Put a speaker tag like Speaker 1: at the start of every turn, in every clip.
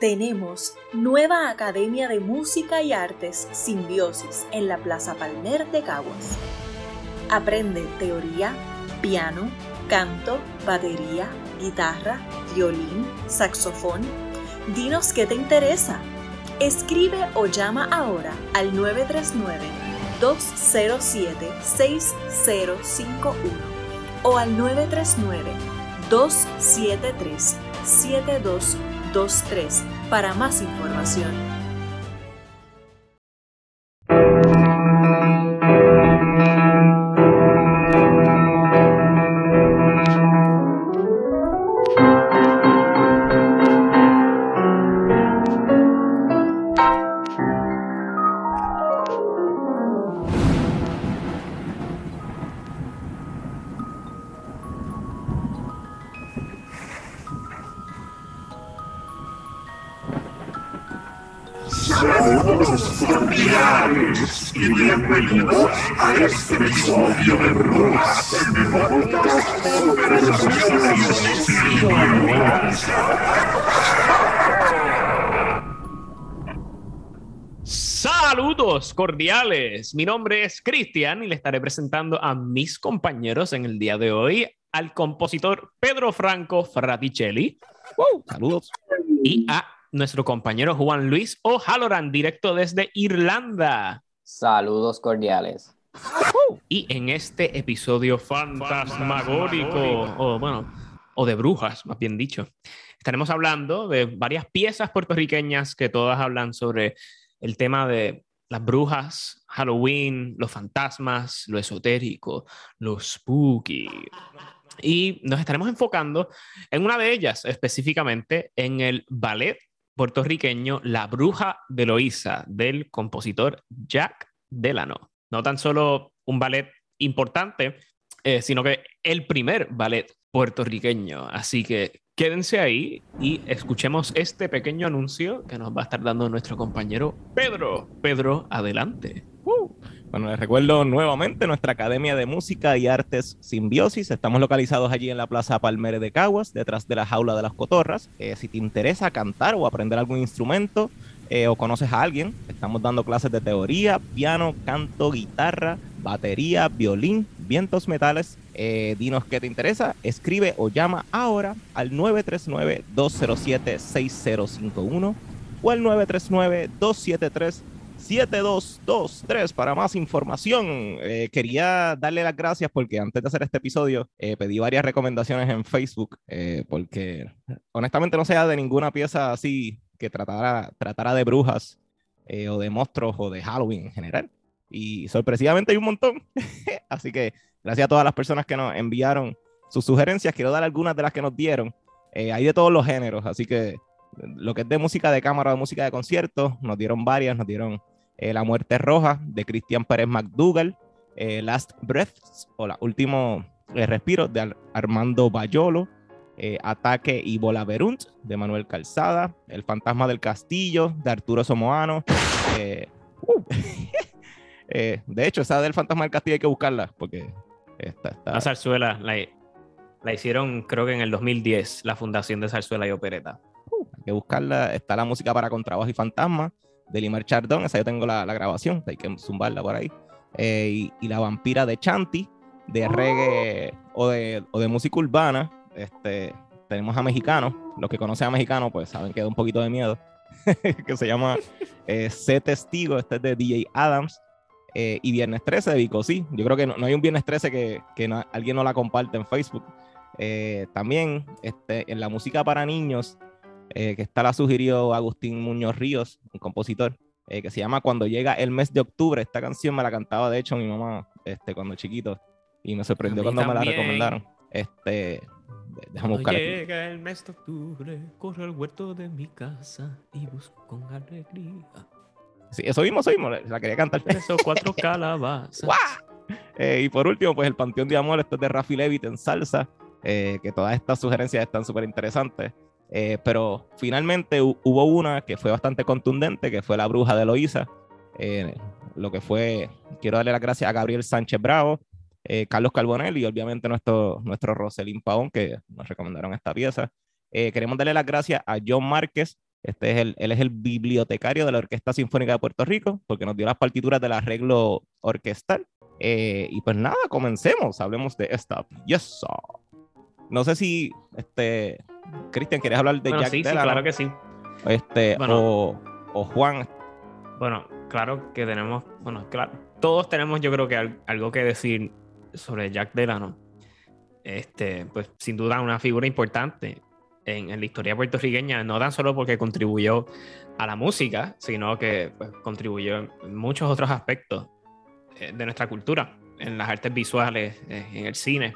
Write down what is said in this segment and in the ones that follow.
Speaker 1: tenemos nueva Academia de Música y Artes Simbiosis en la Plaza Palmer de Caguas. Aprende teoría, piano, canto, batería, guitarra, violín, saxofón. Dinos qué te interesa. Escribe o llama ahora al 939-207-6051 o al 939-273-7223 para más información.
Speaker 2: Cordiales, mi nombre es Cristian y le estaré presentando a mis compañeros en el día de hoy al compositor Pedro Franco Fraticelli.
Speaker 3: Saludos.
Speaker 2: Y a nuestro compañero Juan Luis O'Halloran, directo desde Irlanda.
Speaker 4: Saludos cordiales.
Speaker 2: Y en este episodio fantasmagórico, o bueno, o de brujas, más bien dicho, estaremos hablando de varias piezas puertorriqueñas que todas hablan sobre el tema de las brujas, Halloween, los fantasmas, lo esotérico, lo spooky. Y nos estaremos enfocando en una de ellas, específicamente en el ballet puertorriqueño La Bruja de Loíza, del compositor Jack Delano. No tan solo un ballet importante, eh, sino que el primer ballet puertorriqueño. Así que quédense ahí y escuchemos este pequeño anuncio que nos va a estar dando nuestro compañero Pedro. Pedro, adelante.
Speaker 3: Bueno, les recuerdo nuevamente nuestra Academia de Música y Artes Simbiosis. Estamos localizados allí en la Plaza Palmere de Caguas, detrás de la Jaula de las Cotorras. Eh, si te interesa cantar o aprender algún instrumento eh, o conoces a alguien, estamos dando clases de teoría, piano, canto, guitarra, batería, violín, vientos metales. Eh, dinos qué te interesa, escribe o llama ahora al 939-207-6051 o al 939-273 7223 para más información. Eh, quería darle las gracias porque antes de hacer este episodio eh, pedí varias recomendaciones en Facebook porque honestamente no sea de ninguna pieza así que tratara, tratara de brujas o de monstruos o de Halloween en general. Y sorpresivamente hay un montón. así que gracias a todas las personas que nos enviaron sus sugerencias. Quiero dar algunas de las que nos dieron. hay de todos los géneros, así que lo que es de música de cámara, de música de concierto, nos dieron varias, nos dieron eh, La Muerte Roja de Cristian Pérez McDougall, eh, Last Breaths o la Último eh, Respiro de Armando Bayolo, Ataque y Volaverunt de Manuel Calzada, El Fantasma del Castillo de Arturo Somoano. Uh, de hecho, esa del Fantasma del Castillo hay que buscarla porque está,
Speaker 2: La zarzuela la, hicieron creo que en el 2010, la Fundación de Zarzuela y Opereta
Speaker 3: hay que buscarla. Está la música para contrabajo y fantasma de Limar Chardón. Esa yo tengo la, grabación, hay que zumbarla por ahí. Eh, y, La Vampira de Chanti, de reggae o de, o de música urbana. Este, tenemos a Mexicanos. Los que conocen a Mexicanos, pues saben que da un poquito de miedo. que se llama eh, C Testigo. Este es de DJ Adams. Eh, y Viernes 13 de Vico, sí. Yo creo que no, hay un Viernes 13 que, que alguien no la comparte en Facebook. también este, en la música para niños eh, que está la sugirió Agustín Muñoz Ríos, un compositor, eh, que se llama Cuando llega el mes de octubre. Esta canción me la cantaba, de hecho, mi mamá este, cuando chiquito, y me sorprendió cuando me la recomendaron. Este, déjame buscar.
Speaker 2: llega el mes de octubre, corro al huerto de mi casa y busco con alegría.
Speaker 3: Sí, eso mismo, eso mismo, la quería cantar.
Speaker 2: Esos cuatro calabazas.
Speaker 3: Eh, y por último, pues el Panteón de Amor, esto es de Rafi Levitt en salsa, que todas estas sugerencias están súper interesantes. Eh, pero finalmente hubo una que fue bastante contundente, que fue La Bruja de Loíza. Eh, lo que fue, quiero darle las gracias a Gabriel Sánchez Bravo, eh, Carlos Carbonell y obviamente nuestro, nuestro Roselín Paón, que nos recomendaron esta pieza. queremos darle las gracias a John Márquez Este es el, él es el bibliotecario de la Orquesta Sinfónica de Puerto Rico, porque nos dio las partituras del arreglo orquestal. Eh, y pues nada, comencemos, hablemos de esta pieza. No sé si, este, Cristian, ¿quieres hablar de
Speaker 2: Bueno,
Speaker 3: Jack
Speaker 2: sí, sí,
Speaker 3: Delano?
Speaker 2: claro que sí.
Speaker 3: Este,
Speaker 2: Bueno.
Speaker 3: o, o Juan.
Speaker 2: Bueno, claro que tenemos, bueno, claro, todos tenemos yo creo que al- algo que decir sobre Jack Delano. Este, pues sin duda una figura importante en, en la historia puertorriqueña, no tan solo porque contribuyó a la música, sino que pues, contribuyó en muchos otros aspectos eh, de nuestra cultura, en las artes visuales, eh, en el cine,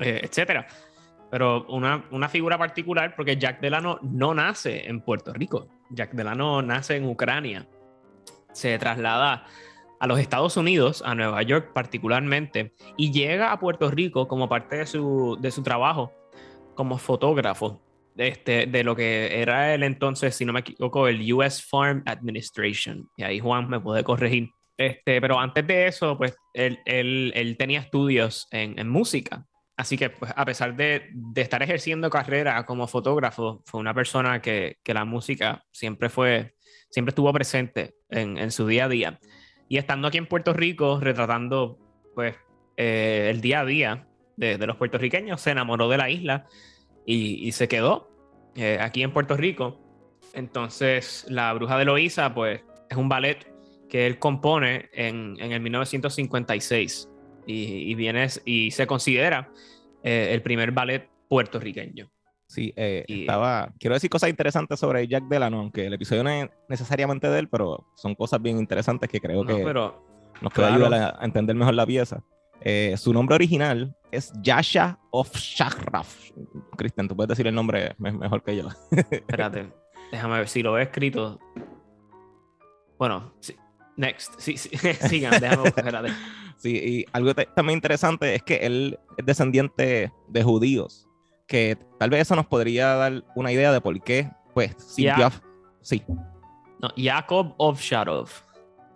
Speaker 2: eh, etcétera. Pero una, una figura particular porque Jack Delano no nace en Puerto Rico. Jack Delano nace en Ucrania se traslada a los Estados Unidos, a Nueva York particularmente, y llega a Puerto Rico como parte de su, de su trabajo como fotógrafo este, de lo que era el entonces, si no me equivoco, el US Farm Administration. Y ahí Juan me puede corregir. Este, pero antes de eso, pues él, él- él tenía estudios en, en música. Así que, pues, a pesar de, de estar ejerciendo carrera como fotógrafo, fue una persona que, que la música siempre fue siempre estuvo presente en, en su día a día. Y estando aquí en Puerto Rico, retratando pues eh, el día a día de, los puertorriqueños, se enamoró de la isla y se quedó eh, aquí en Puerto Rico. Entonces, La Bruja de Loíza, pues es un ballet que él compone en, en el 1956 y, y, viene, y se considera eh, el primer ballet puertorriqueño.
Speaker 3: Sí, eh,
Speaker 2: Y-
Speaker 3: estaba. Quiero decir cosas interesantes sobre Jack Delano, aunque el episodio no es necesariamente de él, pero son cosas bien interesantes que creo
Speaker 2: No,
Speaker 3: que
Speaker 2: pero
Speaker 3: nos puede
Speaker 2: claro.
Speaker 3: ayudar a, a entender mejor la pieza. Eh, su nombre original es Yasha of Shahraf. Cristian, tú puedes decir el nombre me- mejor que yo.
Speaker 2: Espérate, déjame ver si lo he escrito. Bueno, sí, next. Sí, sí, sigan, déjame. Espérate.
Speaker 3: Sí, y algo también interesante es que él es descendiente de judíos, que tal vez eso nos podría dar una idea de por qué, pues, sintió
Speaker 2: Ya.
Speaker 3: Sí,
Speaker 2: No, Jacob Ovsharov.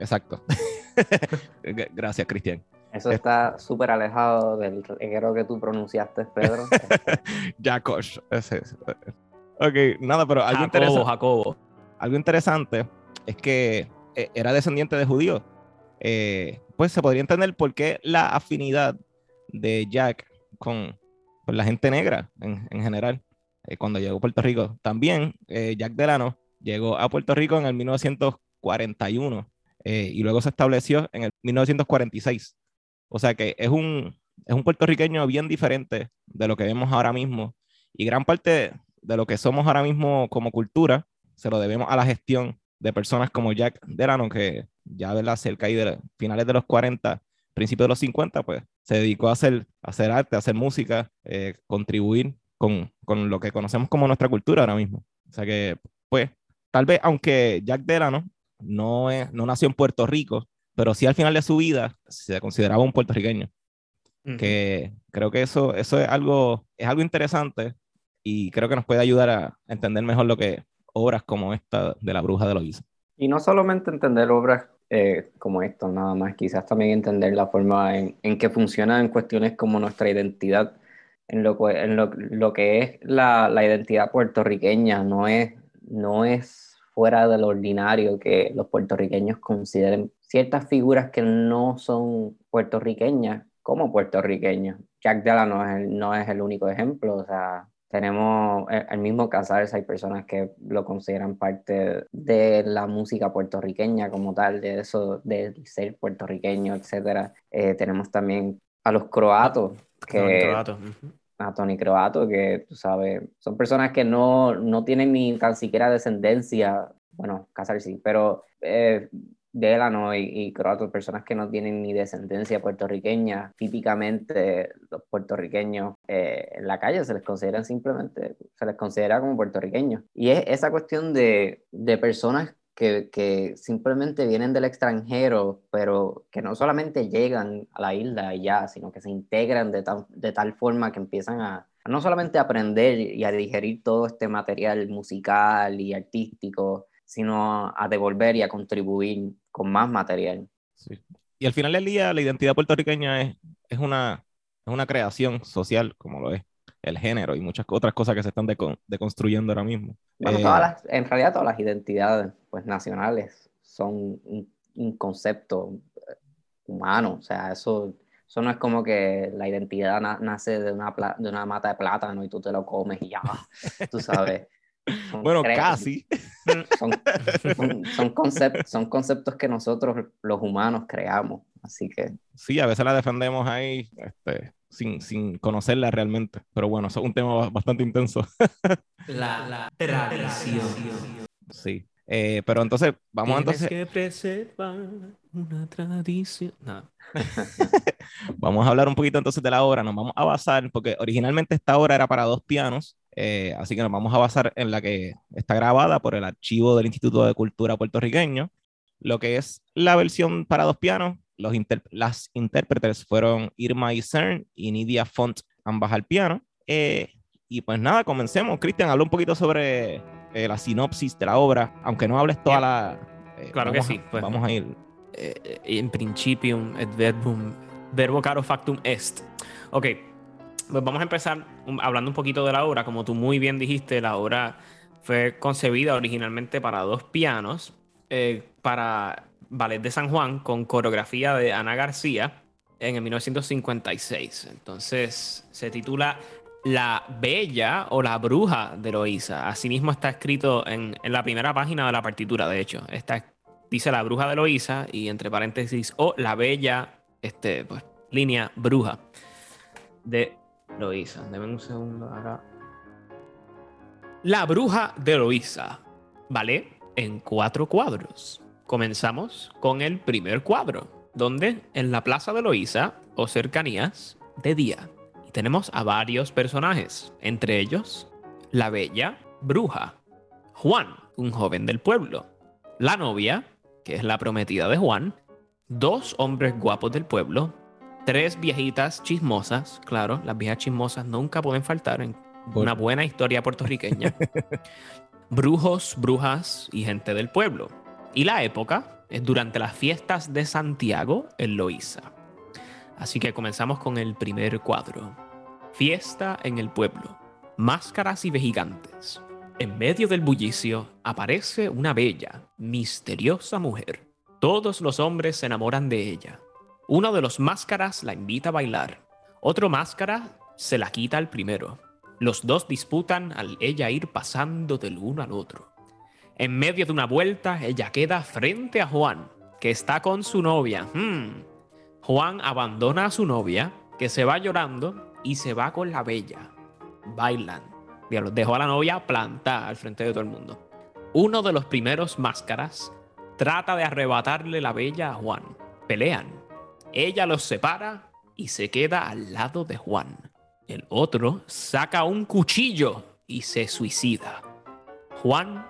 Speaker 3: exacto. G- Gracias, Cristian.
Speaker 4: Eso
Speaker 3: Eh.
Speaker 4: está súper alejado del reguero que tú pronunciaste, Pedro.
Speaker 3: Jacosh. ese es. Ok, nada, pero algo,
Speaker 2: Jacobo,
Speaker 3: interesante,
Speaker 2: Jacobo.
Speaker 3: algo interesante es que eh, era descendiente de judíos. Eh, pues se podría entender por qué la afinidad de Jack con, con la gente negra en, en general eh, cuando llegó a Puerto Rico. También eh, Jack Delano llegó a Puerto Rico en el 1941 eh, y luego se estableció en el 1946. O sea que es un, es un puertorriqueño bien diferente de lo que vemos ahora mismo y gran parte de lo que somos ahora mismo como cultura se lo debemos a la gestión de personas como Jack Delano, que ya ¿verdad? cerca ahí de finales de los 40, principios de los 50, pues se dedicó a hacer, a hacer arte, a hacer música, eh, contribuir con, con lo que conocemos como nuestra cultura ahora mismo. O sea que, pues, tal vez, aunque Jack Delano no, es, no nació en Puerto Rico, pero sí al final de su vida se consideraba un puertorriqueño que creo que eso, eso es algo, es algo interesante y creo que nos puede ayudar a entender mejor lo que obras como esta de la bruja de Loíza.
Speaker 4: Y no solamente entender obras eh, como esto, nada más, quizás también entender la forma en, en que funcionan cuestiones como nuestra identidad, en lo, que- en lo, lo que es la, la identidad puertorriqueña, no es, no es fuera de lo ordinario que los puertorriqueños consideren ciertas figuras que no son puertorriqueñas como puertorriqueños. Jack Delano no es el, no es el único ejemplo, o sea, tenemos el, mismo Casares, hay personas que lo consideran parte de la música puertorriqueña como tal, de eso, de ser puertorriqueño, etcétera. Eh, tenemos también a los croatos, que,
Speaker 2: Tony Croato,
Speaker 4: a Tony Croato, que tú sabes, son personas que no, no tienen ni tan siquiera descendencia, bueno, Casares sí, pero eh, Delano y, y Croato, personas que no tienen ni descendencia puertorriqueña, típicamente los puertorriqueños eh, en la calle se les consideran simplemente, se les considera como puertorriqueños. Y es esa cuestión de, de personas que, que simplemente vienen del extranjero, pero que no solamente llegan a la isla y ya, sino que se integran de, tal- de tal forma que empiezan a no solamente aprender y a digerir todo este material musical y artístico, sino a devolver y a contribuir con más material.
Speaker 3: Sí. Y al final del día, la identidad puertorriqueña es, es, una, es una creación social, como lo es el género y muchas otras cosas que se están deconstruyendo ahora mismo.
Speaker 4: Bueno, todas las, en realidad todas las identidades pues, nacionales son un, un concepto humano, o sea, eso eso no es como que la identidad nace de una, de una mata de plátano y tú te lo comes y ya, tú sabes.
Speaker 3: bueno, casi.
Speaker 4: Son, son, son conceptos que nosotros los humanos creamos, así que...
Speaker 3: Sí, a veces la defendemos ahí este, sin, sin conocerla realmente, pero bueno, eso es un tema bastante intenso.
Speaker 2: la, la tradición.
Speaker 3: Sí. Eh, pero entonces, vamos
Speaker 2: Tienes
Speaker 3: entonces.
Speaker 2: que preservar una tradición. No.
Speaker 3: vamos a hablar un poquito entonces de la obra. Nos vamos a basar, porque originalmente esta obra era para dos pianos, eh, así que nos vamos a basar en la que está grabada por el archivo del Instituto de Cultura puertorriqueño. Lo que es la versión para dos pianos, los las intérpretes fueron Irma Isern y Nidia Font, ambas al piano. Eh, y pues nada, comencemos. Cristian, habla un poquito sobre eh, la sinopsis de la obra, aunque no hables toda la...
Speaker 2: Eh, claro que sí.
Speaker 3: Pues, vamos a ir.
Speaker 2: Eh, in principium et verbum, verbo caro factum est. Ok, pues vamos a empezar hablando un poquito de la obra. Como tú muy bien dijiste, la obra fue concebida originalmente para dos pianos, para Ballet de San Juan, con coreografía de Ana García en el 1956. Entonces se titula la bella o la bruja de Loísa. Asimismo está escrito en, la primera página de la partitura, de hecho. Está, dice la bruja de Loísa y entre paréntesis, o la bella, este, pues, línea bruja de Loísa. Deme un segundo acá. La bruja de Loísa, ¿vale? En cuatro cuadros. Comenzamos con el primer cuadro, donde en la plaza de Loísa o cercanías de día tenemos a varios personajes, entre ellos la bella bruja, Juan, un joven del pueblo, la novia, que es la prometida de Juan, dos hombres guapos del pueblo, tres viejitas chismosas, claro, las viejas chismosas nunca pueden faltar en una buena historia puertorriqueña, brujos, brujas y gente del pueblo. Y la época es durante las fiestas de Santiago en Loíza. Así que comenzamos con el primer cuadro. Fiesta en el pueblo. Máscaras y vejigantes. En medio del bullicio aparece una bella, misteriosa mujer. Todos los hombres se enamoran de ella. Uno de los máscaras la invita a bailar. Otro máscara se la quita al primero. Los dos disputan al ella ir pasando del uno al otro. En medio de una vuelta, ella queda frente a Juan, que está con su novia. Hmm. Juan abandona a su novia, que se va llorando, y se va con la bella. Bailan. Dejó a la novia plantada al frente de todo el mundo. Uno de los primeros máscaras trata de arrebatarle la bella a Juan. Pelean. Ella los separa y se queda al lado de Juan. El otro saca un cuchillo y se suicida. Juan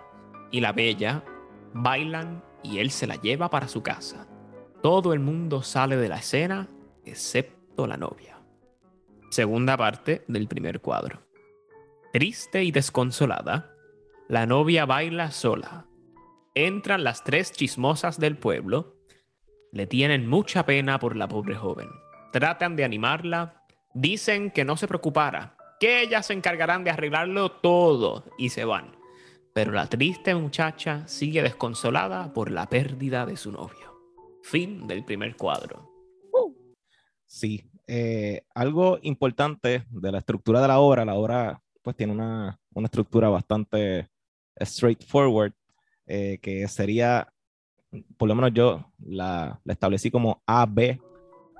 Speaker 2: y la bella bailan y él se la lleva para su casa. Todo el mundo sale de la escena excepto la novia. Segunda parte del primer cuadro. Triste y desconsolada, la novia baila sola. Entran las tres chismosas del pueblo. Le tienen mucha pena por la pobre joven. Tratan de animarla. Dicen que no se preocupara, que ellas se encargarán de arreglarlo todo y se van. Pero la triste muchacha sigue desconsolada por la pérdida de su novio. Fin del primer cuadro.
Speaker 3: Sí, eh, algo importante de la estructura de la obra, la obra pues tiene una, una estructura bastante straightforward, eh, que sería, por lo menos yo la, establecí como AB.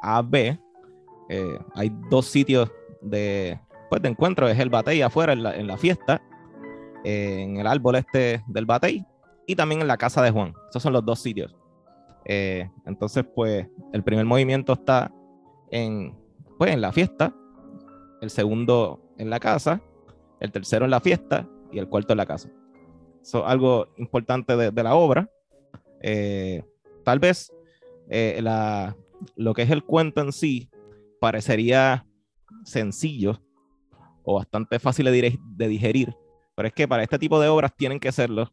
Speaker 3: AB, eh, hay dos sitios de, pues, de encuentro, es el batey afuera en la, en la fiesta, en el árbol este del batey, y también en la casa de Juan. Esos son los dos sitios. Eh, entonces, pues, el primer movimiento está en, pues, en la fiesta, el segundo en la casa, el tercero en la fiesta y el cuarto en la casa. Eso es algo importante de, la obra. Eh, tal vez eh, la, lo que es el cuento en sí parecería sencillo o bastante fácil de, de digerir, pero es que para este tipo de obras tienen que serlo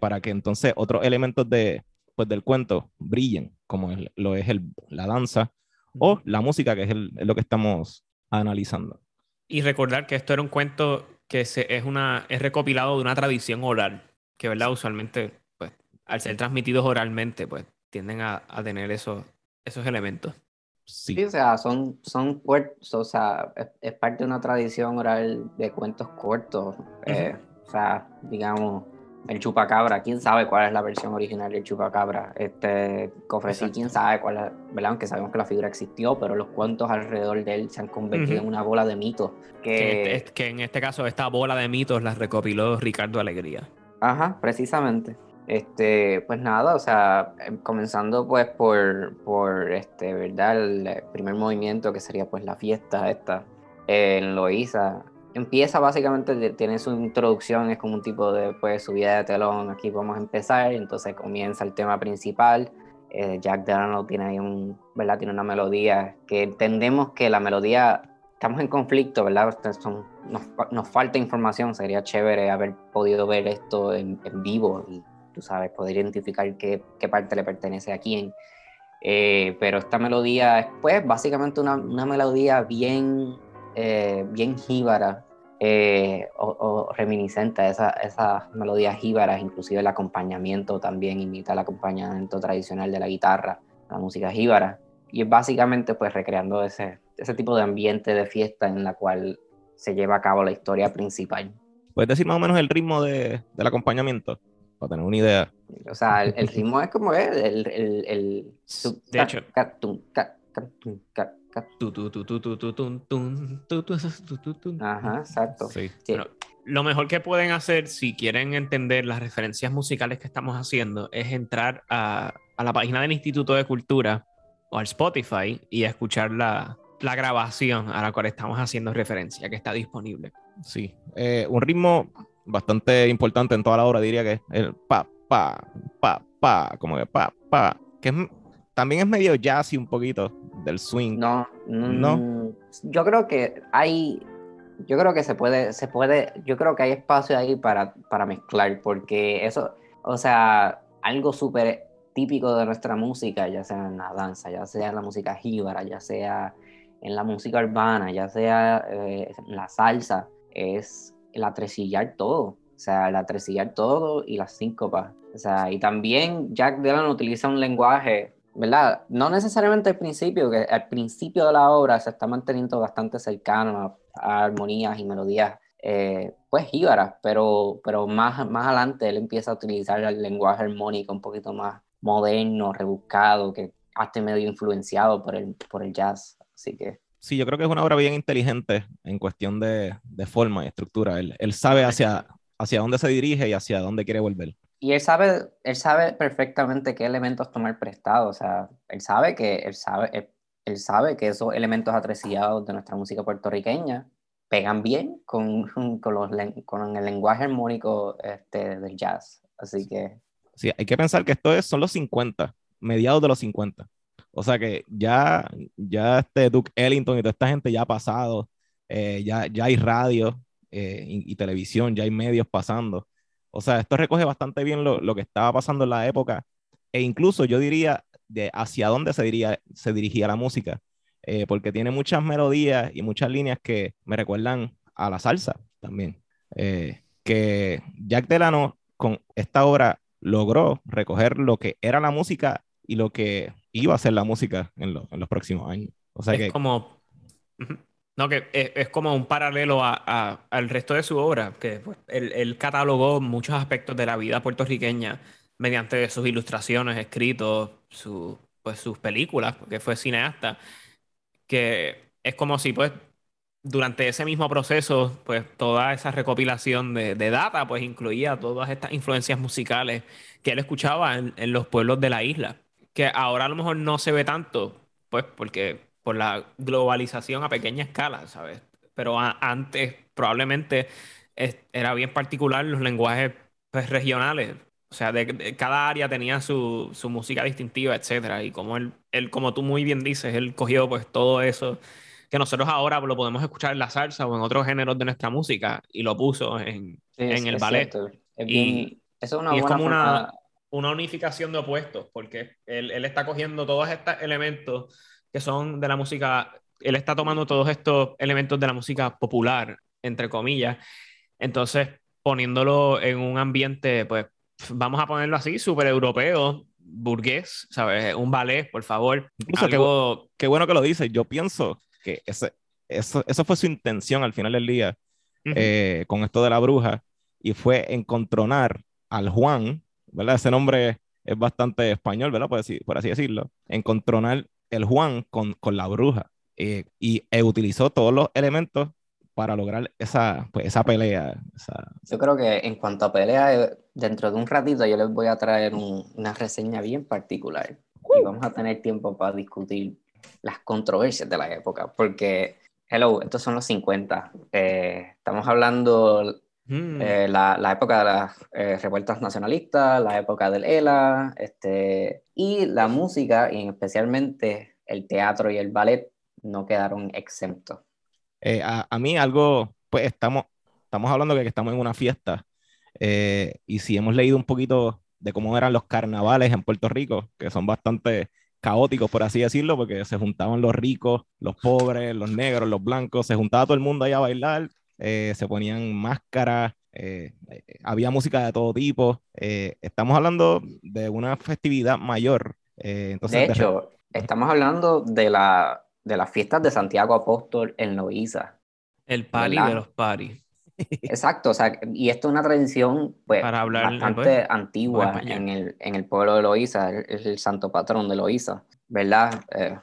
Speaker 3: para que entonces otros elementos de, pues, del cuento brillen, como lo es el, la danza o la música, que es, lo que estamos analizando.
Speaker 2: Y recordar que esto era un cuento que se, es, una, es recopilado de una tradición oral, que ¿verdad? usualmente, al ser transmitidos oralmente, pues tienden a, a tener esos, esos elementos.
Speaker 4: Sí. sí. o sea, son, son cuentos, o sea, es, parte de una tradición oral de cuentos cortos. eh, o sea, digamos, el chupacabra, quién sabe cuál es la versión original del chupacabra. Este, Cofre sí, quién sabe cuál es, ¿verdad? Aunque sabemos que la figura existió, pero los cuentos alrededor de él se han convertido en una bola de mitos.
Speaker 2: Que... Este, que, en este caso, esta bola de mitos la recopiló Ricardo Alegría.
Speaker 4: Ajá, precisamente. Este, pues nada, o sea, em, comenzando pues por, por este, ¿verdad? El primer movimiento que sería pues la fiesta esta en Loíza, empieza básicamente, tiene su introducción, es como un tipo de pues, subida de telón, aquí vamos a empezar, entonces comienza el tema principal. Eh, Jack Delano tiene ahí un, ¿verdad? Tiene una melodía que entendemos que la melodía, estamos en conflicto, ¿verdad? Son, nos, nos, falta información, sería chévere haber podido ver esto en, en vivo y, tú sabes, poder identificar qué, qué parte le pertenece a quién. Eh, pero esta melodía es pues básicamente una, una melodía bien, eh, bien jíbara, eh, o, reminiscente a esas esa melodías jíbaras, inclusive el acompañamiento también imita el acompañamiento tradicional de la guitarra, la música jíbara, y es básicamente pues recreando ese, ese tipo de ambiente de fiesta en la cual se lleva a cabo la historia principal.
Speaker 3: ¿Puedes decir más o menos el ritmo de, del acompañamiento? Para tener una idea.
Speaker 4: O sea, el, ritmo es como es, el, el, el,
Speaker 2: de hecho,
Speaker 4: Ajá, exacto.
Speaker 2: lo mejor que pueden hacer si quieren entender las referencias musicales que estamos haciendo es entrar a, a la página del Instituto de Cultura o al Spotify y escuchar la, la, grabación a la cual estamos haciendo referencia, que está disponible.
Speaker 3: Sí, eh, un ritmo bastante importante en toda la obra, diría que es el pa, pa, pa, pa, como que pa, pa, que es también es medio jazzy un poquito del swing.
Speaker 4: No, no. Mm, yo creo que hay, yo creo que se puede, se puede, yo creo que hay espacio ahí para, para mezclar, porque eso, o sea, algo súper típico de nuestra música, ya sea en la danza, ya sea en la música jíbara, ya sea en la música urbana, ya sea eh, en la salsa, es el atresillar todo. O sea, el atresillar todo y las síncopas. O sea, y también Jack Dylan utiliza un lenguaje ¿verdad? No necesariamente al principio, que al principio de la obra se está manteniendo bastante cercano a, armonías y melodías, eh, pues jíbaras, pero, pero más, más adelante él empieza a utilizar el lenguaje armónico un poquito más moderno, rebuscado, que hasta medio influenciado por el, por el jazz, así que...
Speaker 3: Sí, yo creo que es una obra bien inteligente en cuestión de, de forma y estructura. Él, él sabe hacia, hacia dónde se dirige y hacia dónde quiere volver.
Speaker 4: Y él sabe, él sabe perfectamente qué elementos tomar prestado, o sea, él sabe que, él sabe, él, sabe que esos elementos atresillados de nuestra música puertorriqueña pegan bien con, con, los, con el lenguaje armónico este, del jazz, así que...
Speaker 3: Sí, hay que pensar que esto es, son los 50, mediados de los 50. O sea que ya, ya este Duke Ellington y toda esta gente ya ha pasado, eh, ya, ya hay radio eh, y, televisión, ya hay medios pasando. O sea, esto recoge bastante bien lo, lo, que estaba pasando en la época e incluso yo diría de hacia dónde se, diría, se dirigía la música, eh, porque tiene muchas melodías y muchas líneas que me recuerdan a la salsa también. Que Jack Delano con esta obra logró recoger lo que era la música y lo que iba a ser la música en, lo, en los próximos años. O sea
Speaker 2: es
Speaker 3: que...
Speaker 2: como no, que es, como un paralelo a, al resto de su obra, que pues, él, catalogó muchos aspectos de la vida puertorriqueña mediante sus ilustraciones, escritos, su, pues, sus películas, porque fue cineasta, que es como si pues durante ese mismo proceso, pues toda esa recopilación de, data, pues incluía todas estas influencias musicales que él escuchaba en, en los pueblos de la isla, que ahora a lo mejor no se ve tanto, pues porque por la globalización a pequeña escala, ¿sabes? Pero antes probablemente era bien particular los lenguajes pues, regionales. O sea, de, cada área tenía su, su, música distintiva, etcétera. Y como él, él, como tú muy bien dices, él cogió pues todo eso que nosotros ahora lo podemos escuchar en la salsa o en otros géneros de nuestra música y lo puso en, en el ballet. y,
Speaker 4: eso es, una
Speaker 2: y es como una, una, unificación de opuestos, porque él, él está cogiendo todos estos elementos que son de la música él está tomando todos estos elementos de la música popular, entre comillas, entonces poniéndolo en un ambiente, pues, vamos a ponerlo así, súper europeo, burgués, ¿sabes? Un ballet, por favor.
Speaker 3: Incluso
Speaker 2: Algo-
Speaker 3: Qué bueno que lo dices. Yo pienso que ese, eso, eso fue su intención al final del día eh, con esto de la bruja y fue encontronar al Juan, ¿verdad? Ese nombre es bastante español, ¿verdad? Por así, por así decirlo. Encontronar el Juan con, con la bruja eh, y eh, utilizó todos los elementos para lograr esa, pues, esa pelea. esa-
Speaker 4: Yo creo que en cuanto a pelea, eh, dentro de un ratito yo les voy a traer un- una reseña bien particular. Y vamos a tener tiempo para discutir las controversias de la época. Porque, hello, estos son los 50. Eh, estamos hablando
Speaker 2: Mm.
Speaker 4: eh, la, la época de las eh, revueltas nacionalistas, la época del ELA, este, y la música, y especialmente el teatro y el ballet, no quedaron exentos.
Speaker 3: Eh, a, a mí algo, pues estamos, estamos hablando de que estamos en una fiesta y si hemos leído un poquito de cómo eran los carnavales en Puerto Rico, que son bastante caóticos, por así decirlo, porque se juntaban los ricos, los pobres, los negros, los blancos, se juntaba todo el mundo ahí a bailar, eh, se ponían máscaras, eh, eh, había música de todo tipo. eh, estamos hablando de una festividad mayor. eh, entonces,
Speaker 4: De
Speaker 3: de-
Speaker 4: hecho, estamos hablando de, la, de las fiestas de Santiago Apóstol en Loíza.
Speaker 2: El pali de los paris.
Speaker 4: Exacto, o sea, y esto es una tradición pues,
Speaker 2: Para hablar,
Speaker 4: bastante
Speaker 2: pues,
Speaker 4: antigua
Speaker 2: para allá.
Speaker 4: en el, en el pueblo de Loíza, es el santo patrón de Loíza, ¿verdad? Eh,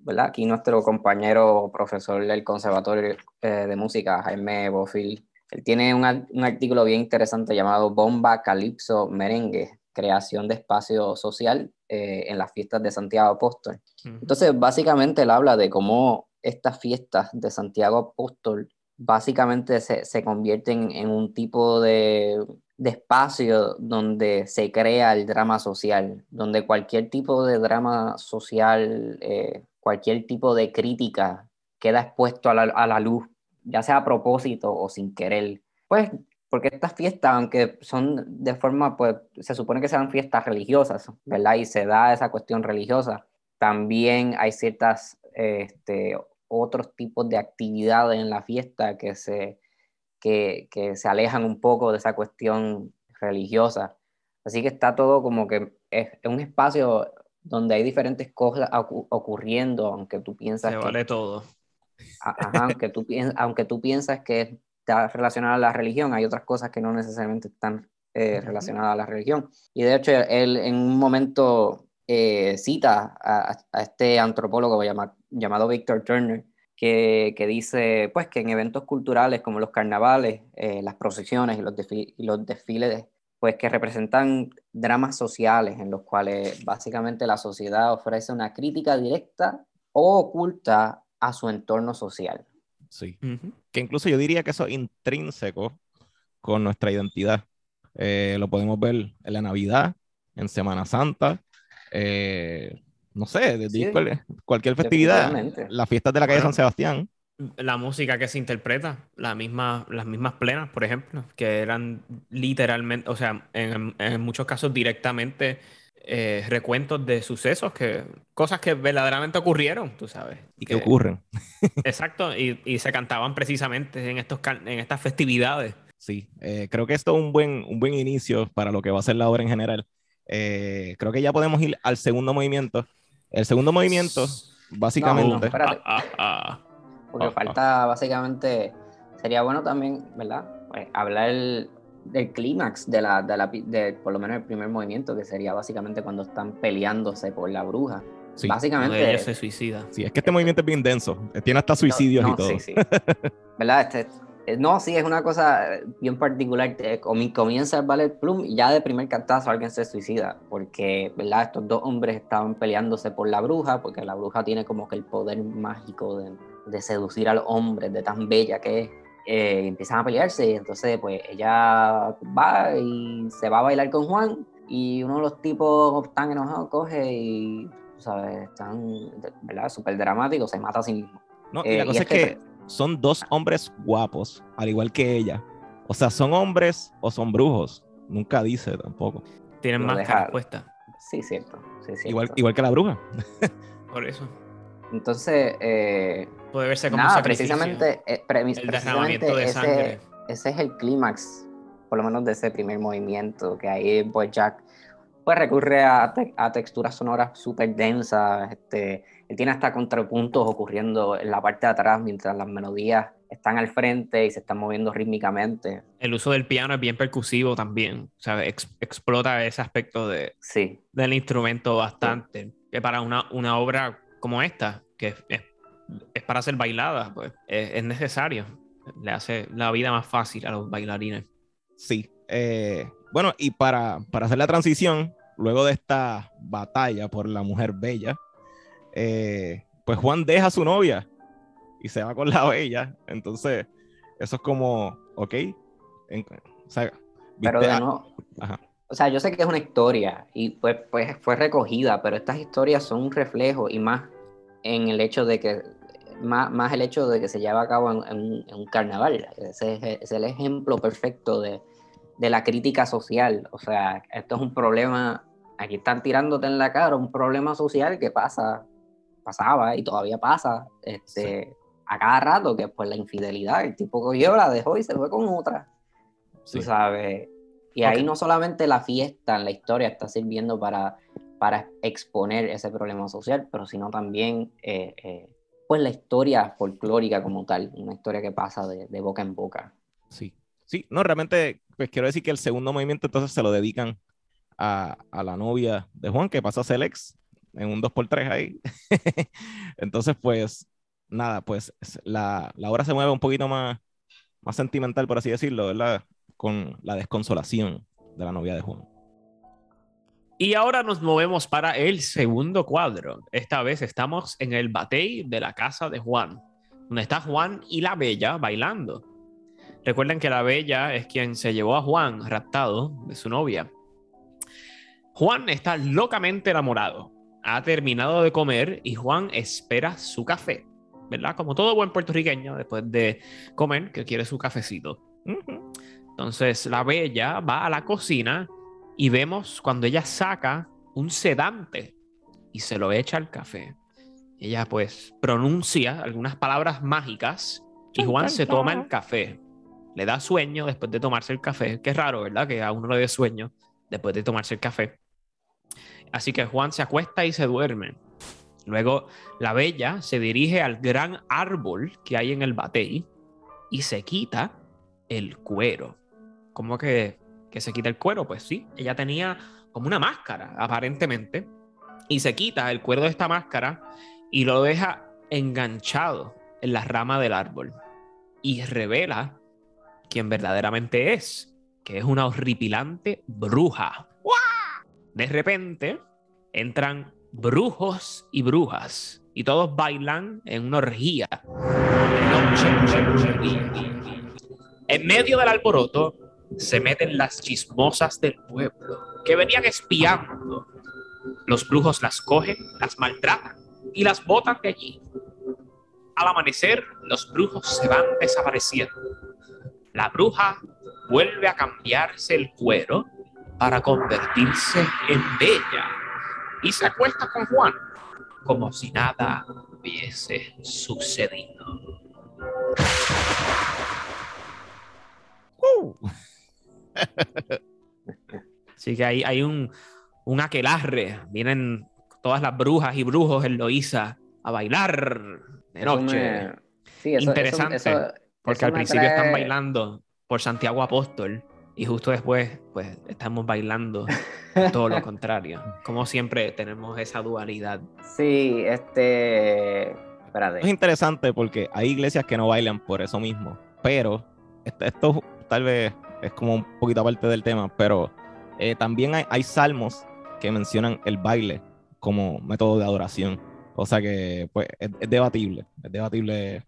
Speaker 4: ¿verdad? Aquí nuestro compañero profesor del Conservatorio eh, de Música, Jaime Bofil, él tiene un, un artículo bien interesante llamado Bomba Calipso Merengue, creación de espacio social eh, en las fiestas de Santiago Apóstol.
Speaker 2: Ujú.
Speaker 4: Entonces, básicamente él habla de cómo estas fiestas de Santiago Apóstol básicamente se, se convierten en un tipo de, de espacio donde se crea el drama social, donde cualquier tipo de drama social, eh, cualquier tipo de crítica queda expuesto a la, a la luz, ya sea a propósito o sin querer. Pues porque estas fiestas, aunque son de forma, pues se supone que sean fiestas religiosas, ¿verdad? Y se da esa cuestión religiosa, también hay ciertas, este, otros tipos de actividades en la fiesta que se, que, que se alejan un poco de esa cuestión religiosa. Así que está todo como que es, es un espacio donde hay diferentes cosas ocu- ocurriendo, aunque tú piensas
Speaker 2: Se
Speaker 4: que
Speaker 2: vale todo.
Speaker 4: ajá, aunque, tú, piens- aunque tú piensas que está relacionada a la religión, hay otras cosas que no necesariamente están eh, relacionadas a la religión. Y de hecho, él en un momento eh, cita a, a este antropólogo llama- llamado Victor Turner, que, que dice pues, que en eventos culturales como los carnavales, eh, las procesiones y los, desfi- y los desfiles, pues que representan dramas sociales en los cuales básicamente la sociedad ofrece una crítica directa o oculta a su entorno social.
Speaker 3: sí. Que incluso yo diría que eso es intrínseco con nuestra identidad. Eh, lo podemos ver en la Navidad, en Semana Santa, eh, no sé, de-
Speaker 4: Sí,
Speaker 3: cual- cualquier festividad, las fiestas de la calle
Speaker 2: Bueno.
Speaker 3: San Sebastián.
Speaker 2: La música que se interpreta, la misma, las mismas plenas, por ejemplo, que eran literalmente, o sea, en, en muchos casos directamente eh, recuentos de sucesos, que, cosas que verdaderamente ocurrieron, tú sabes.
Speaker 3: y que ocurren.
Speaker 2: Exacto, y, y se cantaban precisamente en, estos, en estas festividades.
Speaker 3: Sí, eh, creo que esto es un buen, un buen inicio para lo que va a ser la obra en general. Eh, creo que ya podemos ir al segundo movimiento. El segundo movimiento, básicamente,
Speaker 4: No, espérate.
Speaker 2: Ah, ah, ah.
Speaker 4: Porque
Speaker 3: Ah,
Speaker 4: falta básicamente, sería bueno también, ¿verdad? Pues, hablar del clímax de la, de la, de, por lo menos el primer movimiento, que sería básicamente cuando están peleándose por la bruja.
Speaker 3: sí,
Speaker 4: Básicamente,
Speaker 2: de ellos se suicida.
Speaker 3: sí, es que este movimiento es bien denso. Tiene hasta suicidios
Speaker 4: No,
Speaker 3: y todo.
Speaker 4: Sí, sí. ¿Verdad? Este, no, sí, es una cosa eh, bien particular. Eh, comi- Comienza el ballet plum y ya de primer cantazo alguien se suicida. Porque, ¿verdad? Estos dos hombres estaban peleándose por la bruja, porque la bruja tiene como que el poder mágico de, de seducir al hombre, de tan bella que es. Eh, y empiezan a pelearse y entonces pues ella va y se va a bailar con Juan y uno de los tipos tan enojados coge y, ¿sabes? Están, ¿verdad? Súper dramático, se mata a sí mismo.
Speaker 3: No, y
Speaker 4: Eh,
Speaker 3: la
Speaker 4: y
Speaker 3: cosa
Speaker 4: este
Speaker 3: es que son dos hombres guapos, al igual que ella. O sea, ¿son hombres o son brujos? Nunca dice tampoco.
Speaker 2: Tienen
Speaker 4: dejaron.
Speaker 2: puestas.
Speaker 4: Sí, cierto. Sí, cierto.
Speaker 3: Igual, igual que la bruja.
Speaker 2: Por eso.
Speaker 4: Entonces, eh,
Speaker 2: Puede verse como
Speaker 4: nada, precisamente, eh, pre-
Speaker 2: el
Speaker 4: precisamente
Speaker 2: de
Speaker 4: ese,
Speaker 2: sangre.
Speaker 4: ese es el clímax, por lo menos de ese primer movimiento, que ahí pues Jack pues recurre a, te- a texturas sonoras súper densas, este, tiene hasta contrapuntos ocurriendo en la parte de atrás mientras las melodías están al frente y se están moviendo rítmicamente.
Speaker 2: El uso del piano es bien percusivo también. O sea, ex- explota ese aspecto de,
Speaker 4: Sí,
Speaker 2: del instrumento bastante. Que para una, una obra como esta, que es, es- es para ser bailada, pues es, es necesario. Le hace la vida más fácil a los bailarines.
Speaker 3: Sí. eh, bueno, y para, para hacer la transición, luego de esta batalla por la mujer bella, eh, pues Juan deja a su novia y se va con la bella. Entonces, eso es como, ok. en- o sea,
Speaker 4: pero de nuevo,
Speaker 3: ajá.
Speaker 4: o sea, yo sé que es una historia y pues, pues fue recogida, pero estas historias son un reflejo y más en el hecho de que, más, más el hecho de que se lleva a cabo en, en un- en un carnaval. Ese es, es el ejemplo perfecto de, de la crítica social. O sea, esto es un problema, aquí están tirándote en la cara un problema social que pasa, pasaba y todavía pasa este, a cada rato, que es pues la infidelidad. El tipo cogió, la dejó y se fue con otra
Speaker 3: Sí.
Speaker 4: tú sabes. Y ahí no solamente la fiesta en la historia está sirviendo para, para exponer ese problema social, pero sino también eh, eh, pues la historia folclórica como tal, una historia que pasa de, de boca en boca.
Speaker 3: Sí, sí, no, realmente, pues quiero decir que el segundo movimiento entonces se lo dedican a, a la novia de Juan, que pasa a ser ex en un 2x3 ahí. entonces, pues, nada, pues es- la, la obra se mueve un poquito más, más sentimental, por así decirlo, ¿verdad? Con la desconsolación de la novia de Juan.
Speaker 2: Y ahora nos movemos para el segundo cuadro. Esta vez estamos en el batey de la casa de Juan, donde está Juan y la Bella bailando. Recuerden que la Bella es quien se llevó a Juan raptado de su novia. Juan está locamente enamorado. Ha terminado de comer y Juan espera su café, ¿verdad? Como todo buen puertorriqueño, después de comer, que quiere su cafecito. Entonces la bella va a la cocina y vemos cuando ella saca un sedante y se lo echa al café. Ella pues pronuncia algunas palabras mágicas y Juan se toma el café. Le da sueño después de tomarse el café. Qué raro, ¿verdad? Que a uno le dé sueño después de tomarse el café. Así que Juan se acuesta y se duerme. Luego la bella se dirige al gran árbol que hay en el batey y se quita el cuero. ¿Cómo que, que se quita el cuero? Pues sí, ella tenía como una máscara, aparentemente, y se quita el cuero de esta máscara y lo deja enganchado en la rama del árbol y revela quién verdaderamente es, que es una horripilante bruja. De repente entran brujos y brujas y todos bailan en una orgía. En medio del alboroto se meten las chismosas del pueblo que venían espiando. Los brujos las cogen, las maltratan y las botan de allí. Al amanecer, los brujos se van desapareciendo. La bruja vuelve a cambiarse el cuero para convertirse en bella y se acuesta con Juan como si nada hubiese sucedido.
Speaker 3: Uh.
Speaker 2: Así que hay, hay un, un aquelarre. Vienen todas las brujas y brujos en Loíza a bailar de
Speaker 4: Eso
Speaker 2: noche.
Speaker 4: me- sí, eso-
Speaker 2: Interesante,
Speaker 4: eso-
Speaker 2: Porque
Speaker 4: eso
Speaker 2: al principio están bailando por Santiago Apóstol y justo después, pues, estamos bailando todo lo contrario. Como siempre, tenemos esa dualidad.
Speaker 4: Sí, este.
Speaker 3: Es
Speaker 4: Espérate.
Speaker 3: interesante porque hay iglesias que no bailan por eso mismo, pero esto, esto tal vez es como un poquito aparte del tema, pero eh, también hay, hay salmos que mencionan el baile como método de adoración. O sea que pues es, es debatible, es debatible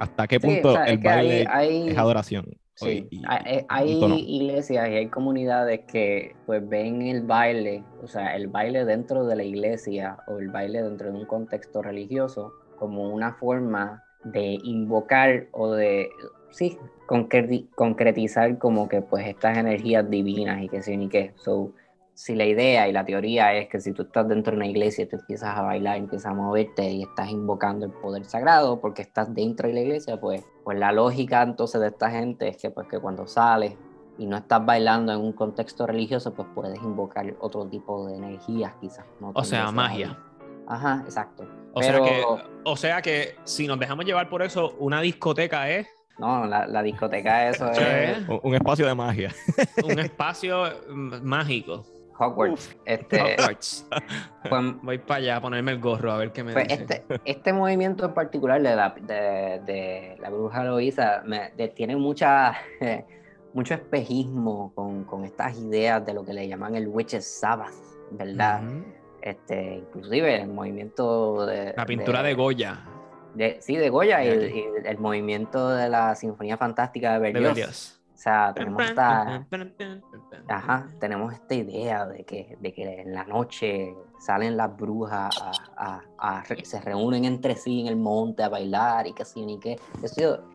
Speaker 3: hasta qué
Speaker 4: Sí,
Speaker 3: punto
Speaker 4: o sea,
Speaker 3: el
Speaker 4: es hay-
Speaker 3: baile
Speaker 4: hay-
Speaker 3: es adoración.
Speaker 4: Sí,
Speaker 3: Y- y-
Speaker 4: hay, iglesias y hay comunidades que pues ven el baile, o sea, el baile dentro de la iglesia o el baile dentro de un contexto religioso como una forma de invocar o de, sí, concreti- concretizar como que pues estas energías divinas y que sí ni qué. So, si la idea y la teoría es que si tú estás dentro de una iglesia y tú empiezas a bailar, empiezas a moverte y estás invocando el poder sagrado porque estás dentro de la iglesia, pues, pues la lógica entonces de esta gente es que, pues, que cuando sales y no estás bailando en un contexto religioso, pues puedes invocar otro tipo de energías quizás. ¿no?
Speaker 2: O sea, magia.
Speaker 4: Ajá, exacto.
Speaker 2: O, sea que, o sea que si nos dejamos llevar por eso, una discoteca es
Speaker 4: no, la, la discoteca eso es...
Speaker 3: Un espacio de magia.
Speaker 2: Un espacio mágico.
Speaker 4: Hogwarts. Este,
Speaker 2: Hogwarts. Pues, Voy para allá a ponerme el gorro a ver qué me
Speaker 4: pues
Speaker 2: dice.
Speaker 4: Este, este movimiento en particular de la, de, de la bruja Loisa me, tiene mucha, mucho espejismo con, con, estas ideas de lo que le llaman el Witches Sabbath, ¿verdad? este, inclusive el movimiento de...
Speaker 2: La pintura de, Goya.
Speaker 4: De, sí, de Goya y, el, movimiento de la Sinfonía Fantástica de Berlioz. O sea, tenemos esta, ajá, tenemos esta idea de que, de que en la noche salen las brujas a, a, se reúnen entre sí en el monte a bailar y que así ni qué.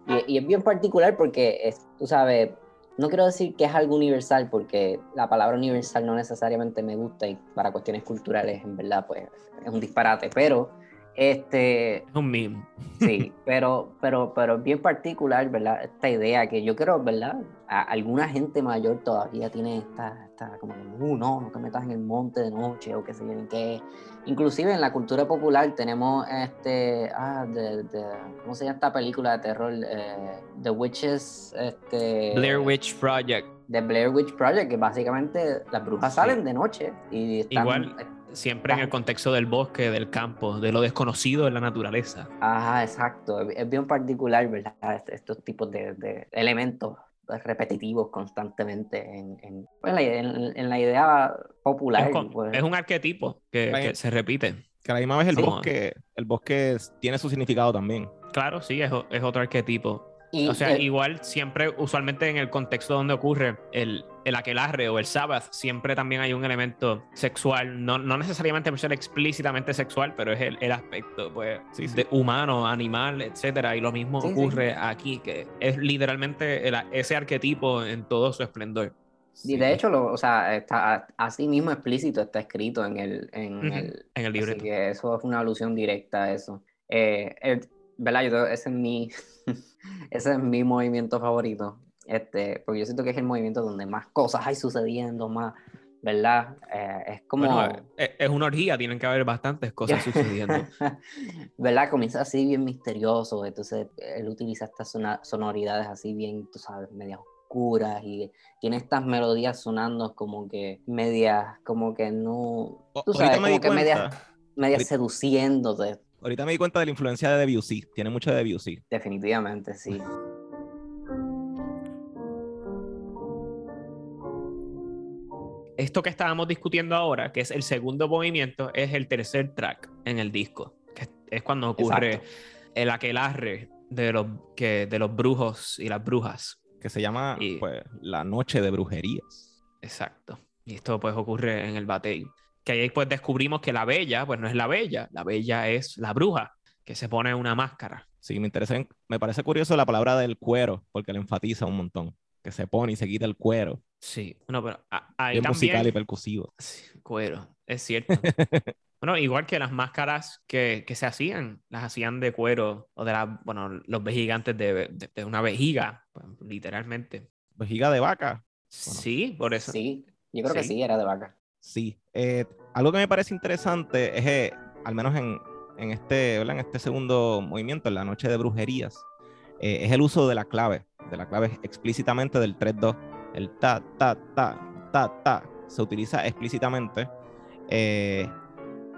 Speaker 4: y, y, es bien particular porque, es, tú sabes, no quiero decir que es algo universal porque la palabra universal no necesariamente me gusta y para cuestiones culturales en verdad pues es un disparate, pero este,
Speaker 2: es un meme.
Speaker 4: Sí, pero, pero, pero bien particular, ¿verdad? Esta idea que yo creo, ¿verdad? alguna gente mayor todavía tiene esta, esta como, uh, no, no te metas en el monte de noche o qué sé yo ni qué. Inclusive en la cultura popular tenemos este, ah, de, de, ¿cómo se llama esta película de terror? Eh, The Witches, este...
Speaker 2: Blair Witch Project.
Speaker 4: The Blair Witch Project, que básicamente las brujas salen de noche y están...
Speaker 2: Igual siempre en el contexto del bosque, del campo, de lo desconocido en la naturaleza.
Speaker 4: Ajá, exacto. Es bien particular, ¿verdad? Estos tipos de, elementos repetitivos constantemente en, pues, en, la idea popular.
Speaker 2: Pues. Es, un arquetipo que, se repite.
Speaker 3: Que a la misma vez el bosque, el bosque tiene su significado también.
Speaker 2: Claro, sí, es, es otro arquetipo o sea, igual siempre, usualmente en el contexto donde ocurre el, el aquelarre o el sabbath, siempre también hay un elemento sexual, no, no necesariamente ser explícitamente sexual, pero es el, el aspecto pues, De humano, animal, etcétera. Y lo mismo ocurre aquí, que es literalmente ese arquetipo en todo su esplendor.
Speaker 4: Y de hecho, lo, o sea, está así mismo explícito, está escrito en el, en el,
Speaker 2: en el libreto.
Speaker 4: Así que eso es una alusión directa a eso. Eh, ¿Verdad? Yo, ese es mi ese es mi movimiento favorito. Este, porque yo siento que es el movimiento donde más cosas hay sucediendo, más, ¿verdad? Eh, es como...
Speaker 2: Eh, es una orgía, tienen que haber bastantes cosas sucediendo.
Speaker 4: ¿Verdad? Comienza así bien misterioso, entonces él utiliza estas sonoridades así bien, tú sabes, medias oscuras y tiene estas melodías sonando como que medias, como que no... Tú sabes, como que medias, medias seduciéndote.
Speaker 3: Ahorita me di cuenta de la influencia de Debussy. Tiene mucho de Debussy.
Speaker 4: Definitivamente, sí.
Speaker 2: Esto que estábamos discutiendo ahora, que es el segundo movimiento, es el tercer track en el disco. Que es cuando ocurre el aquelarre de los, que, de los brujos y las brujas.
Speaker 3: Que se llama pues, La Noche de Brujerías.
Speaker 2: Exacto. Y esto pues ocurre en el batey que ahí pues descubrimos que la bella, pues no es la bella, la bella es la bruja, que se pone una máscara.
Speaker 3: Sí, me, interesa, me parece curioso la palabra del cuero, porque le enfatiza un montón, que se pone y se quita el cuero.
Speaker 2: Sí, bueno, pero ahí también...
Speaker 3: musical y percusivo.
Speaker 2: Sí, cuero, es cierto. bueno, igual que las máscaras que, que, se hacían, las hacían de cuero, o de la, bueno, los vejigantes de, de, una vejiga, pues, literalmente.
Speaker 3: ¿Vejiga de vaca?
Speaker 2: Sí, por eso.
Speaker 4: Sí, yo creo que sí, era de vaca.
Speaker 3: Sí. Eh, algo que me parece interesante es, eh, al menos en, en este, en este segundo movimiento, en la noche de brujerías, eh, es el uso de la clave, de la clave explícitamente del 3-2. El ta, ta, ta, ta, ta, se utiliza explícitamente.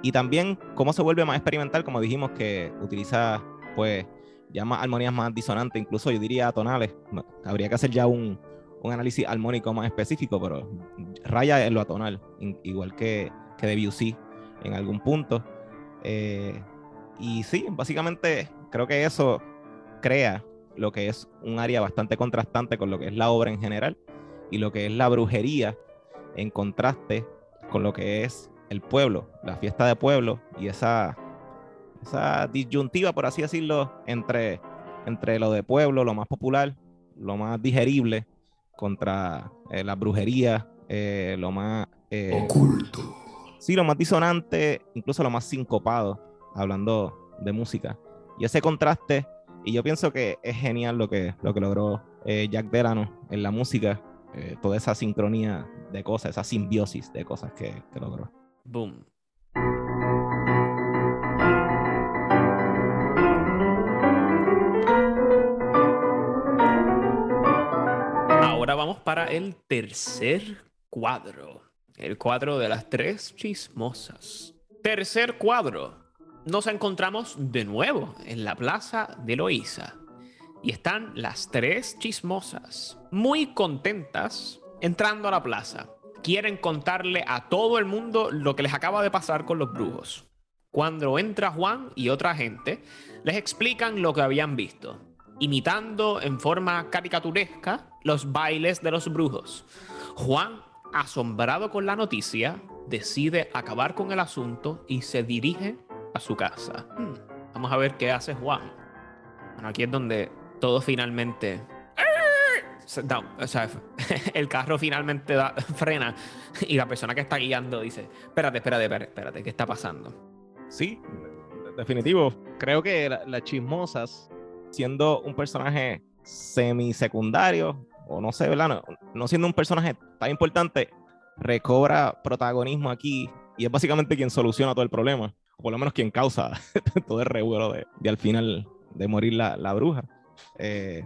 Speaker 3: y también cómo se vuelve más experimental, como dijimos, que utiliza pues ya más armonías más disonantes, incluso yo diría tonales. Habría que hacer ya un, un análisis armónico más específico, pero raya en lo atonal, igual que, que Debussy en algún punto. Eh, y sí, básicamente creo que eso crea lo que es un área bastante contrastante con lo que es la obra en general y lo que es la brujería en contraste con lo que es el pueblo, la fiesta de pueblo y esa, esa disyuntiva, por así decirlo, entre, entre lo de pueblo, lo más popular, lo más digerible contra eh, la brujería, eh, lo más Eh,
Speaker 5: Oculto.
Speaker 3: sí, lo más disonante, incluso lo más sincopado, hablando de música. Y ese contraste, y yo pienso que es genial lo que, lo que logró eh, Jack Delano en la música, eh, toda esa sincronía de cosas, esa simbiosis de cosas que, que logró.
Speaker 2: Boom. Para el tercer cuadro. El cuadro de las tres chismosas. Tercer cuadro. Nos encontramos de nuevo en la plaza de Loíza. Y están las tres chismosas, muy contentas, entrando a la plaza. Quieren contarle a todo el mundo lo que les acaba de pasar con los brujos. Cuando entra Juan y otra gente, les explican lo que habían visto, imitando en forma caricaturesca los bailes de los brujos. Juan, asombrado con la noticia, decide acabar con el asunto y se dirige a su casa. Hmm, Vamos a ver qué hace Juan. Bueno, aquí es donde todo finalmente o sea, el carro finalmente da- frena y la persona que está guiando dice, espérate, espérate, espérate, espérate, ¿qué está pasando?
Speaker 3: Sí, de- definitivo. Creo que la- las chismosas, siendo un personaje semisecundario, o no sé, ¿verdad? No, no siendo un personaje tan importante, recobra protagonismo aquí y es básicamente quien soluciona todo el problema, o por lo menos quien causa todo el revuelo de, de al final de morir la, la bruja. Eh,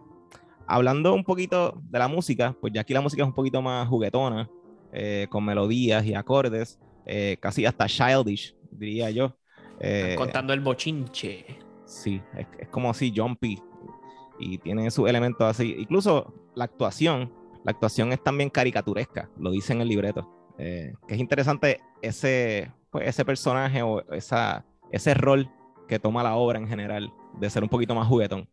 Speaker 3: hablando un poquito de la música, pues ya aquí la música es un poquito más juguetona, eh, con melodías y acordes, eh, casi hasta childish, diría yo. Eh,
Speaker 2: Contando el bochinche.
Speaker 3: Sí, es, es como así, jumpy. Y tiene sus elementos así. Incluso la actuación, la actuación es también caricaturesca, lo dice en el libreto. Eh, que es interesante ese, pues, ese personaje o esa, ese rol que toma la obra en general, de ser un poquito más juguetón.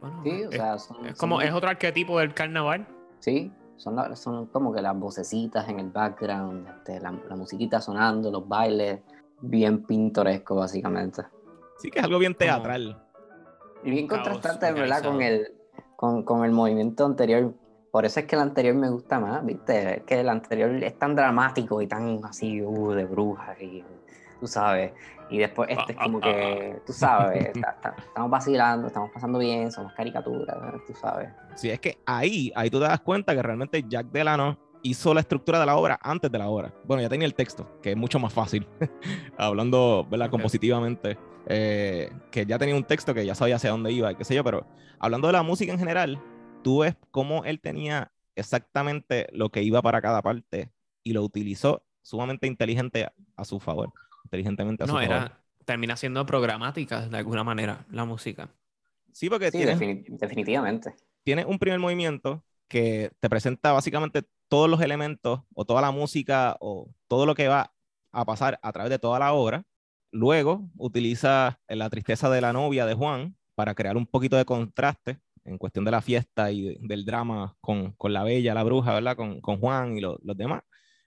Speaker 2: Bueno,
Speaker 4: Sí, o
Speaker 2: es,
Speaker 4: sea, son,
Speaker 2: es como,
Speaker 4: son-
Speaker 2: es otro arquetipo del carnaval.
Speaker 4: Sí, son, la- son como que las vocecitas en el background, este, la, la musiquita sonando, los bailes, bien pintoresco básicamente.
Speaker 3: Sí, que es algo bien teatral.
Speaker 4: Y bien
Speaker 2: Caos
Speaker 4: contrastante, ¿verdad? Con el, con, con el movimiento anterior. Por eso es que el anterior me gusta más, ¿viste? Es que el anterior es tan dramático y tan así, uh, de brujas y tú sabes. Y después este es como que, tú sabes, está- está- estamos vacilando, estamos pasando bien, somos caricaturas, tú sabes.
Speaker 3: Sí, es que ahí, ahí tú te das cuenta que realmente Jack Delano hizo la estructura de la obra antes de la obra. Bueno, ya tenía el texto, que es mucho más fácil, hablando, ¿verdad? Compositivamente, eh, que ya tenía un texto que ya sabía hacia dónde iba y qué sé yo, pero hablando de la música en general, tú ves cómo él tenía exactamente lo que iba para cada parte y lo utilizó sumamente inteligente a, a su favor, inteligentemente a su
Speaker 2: No,
Speaker 3: favor.
Speaker 2: era, termina siendo programática de alguna manera la música.
Speaker 3: Sí, porque
Speaker 4: Sí,
Speaker 3: tienes,
Speaker 4: defini- definitivamente.
Speaker 3: tiene un primer movimiento que te presenta básicamente todos los elementos o toda la música o todo lo que va a pasar a través de toda la obra. Luego utiliza la tristeza de la novia de Juan para crear un poquito de contraste en cuestión de la fiesta y de- del drama con, con la bella, la bruja, ¿verdad? Con, con Juan y lo- los demás.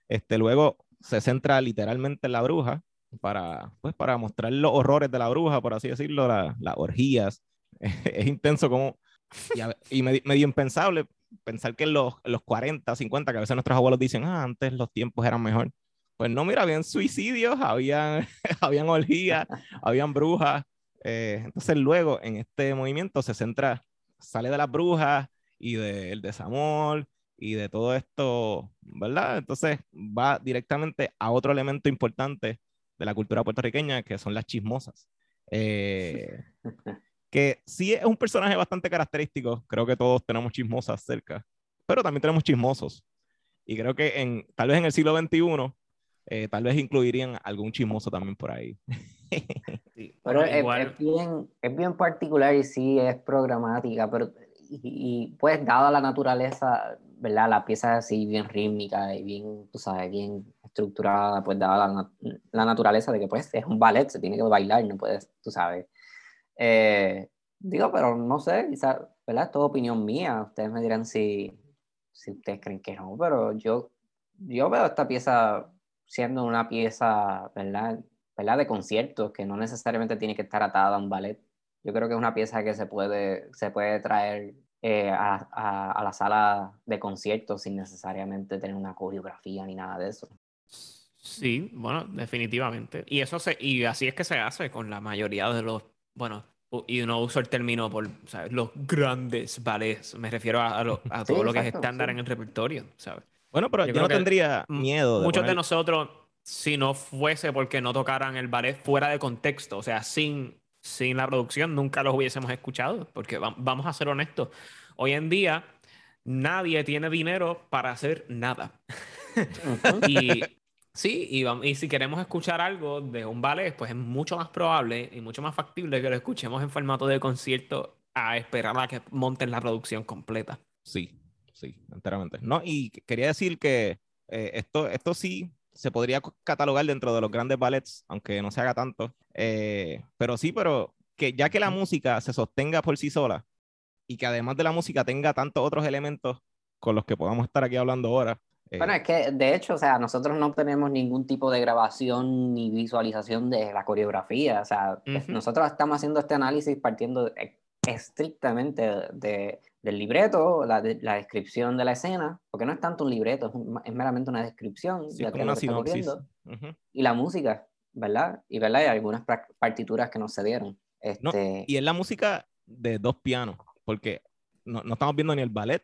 Speaker 3: Este, luego se centra literalmente en la bruja para, pues, para mostrar los horrores de la bruja, por así decirlo, la- las orgías. es intenso como y, a- y medi- medio impensable pensar que en los, los 40, 50, que a veces nuestros abuelos dicen, ah, antes los tiempos eran mejor. Pues no, mira, habían suicidios, habían, habían orgías, habían brujas. eh, entonces luego en este movimiento se centra, sale de las brujas y del desamor y de todo esto, ¿verdad? Entonces va directamente a otro elemento importante de la cultura puertorriqueña, que son las chismosas. Eh, que sí es un personaje bastante característico. Creo que todos tenemos chismosas cerca, pero también tenemos chismosos. Y creo que en, tal vez en el siglo XXI, eh, tal vez incluirían algún chismoso también por ahí.
Speaker 2: Sí,
Speaker 4: Pero es,
Speaker 2: igual,
Speaker 4: es bien, es bien particular y sí es programática, pero y, y, pues dada la naturaleza, ¿verdad? La pieza es así bien rítmica y bien, tú sabes, bien estructurada, pues dada la, la naturaleza de que pues es un ballet, se tiene que bailar, no puedes, tú sabes. Eh, digo, pero no sé, quizá, ¿verdad? Es toda opinión mía, ustedes me dirán si, si ustedes creen que no, pero yo, yo veo esta pieza siendo una pieza, ¿verdad? ¿verdad? De conciertos, que no necesariamente tiene que estar atada a un ballet. Yo creo que es una pieza que se puede, se puede traer eh, a, a, a la sala de conciertos sin necesariamente tener una coreografía ni nada de eso.
Speaker 2: Sí, bueno, definitivamente. Y eso se, y así es que se hace con la mayoría de los, bueno, y no uso el término por, ¿sabes? Los grandes ballets. Me refiero a, a lo- a
Speaker 4: Sí,
Speaker 2: todo lo que es estándar
Speaker 4: sí.
Speaker 2: en el repertorio, ¿sabes?
Speaker 3: Bueno, pero
Speaker 2: Yo
Speaker 3: no tendría miedo de
Speaker 2: Muchos de nosotros, si no fuese porque no tocaran el ballet fuera de contexto, o sea, sin, sin la producción, nunca los hubiésemos escuchado, porque va- vamos a ser honestos, hoy en día nadie tiene dinero para hacer nada. Y sí, y, y si queremos escuchar algo de un ballet, pues es mucho más probable y mucho más factible que lo escuchemos en formato de concierto a esperar a que monten la producción completa.
Speaker 3: Sí, sí, enteramente. No, y que- quería decir que eh, esto, esto sí se podría catalogar dentro de los grandes ballets, aunque no se haga tanto. Eh, pero sí, pero que ya que la música se sostenga por sí sola y que además de la música tenga tantos otros elementos con los que podamos estar aquí hablando ahora. eh,
Speaker 4: Bueno, es que de hecho, o sea, nosotros no tenemos ningún tipo de grabación ni visualización de la coreografía. O sea,
Speaker 2: Ujú.
Speaker 4: nosotros estamos haciendo este análisis partiendo estrictamente de- del libreto, la, de- la descripción de la escena, porque no es tanto un libreto, es, un- es meramente una descripción
Speaker 3: sí,
Speaker 4: de
Speaker 3: como una
Speaker 4: que está
Speaker 3: sinopsis.
Speaker 4: ocurriendo.
Speaker 3: Ujú.
Speaker 4: Y la música, ¿verdad? Y, ¿verdad? y algunas partituras que nos se dieron.
Speaker 3: No,
Speaker 4: Este,
Speaker 3: y es la música de dos pianos, porque no, no estamos viendo ni el ballet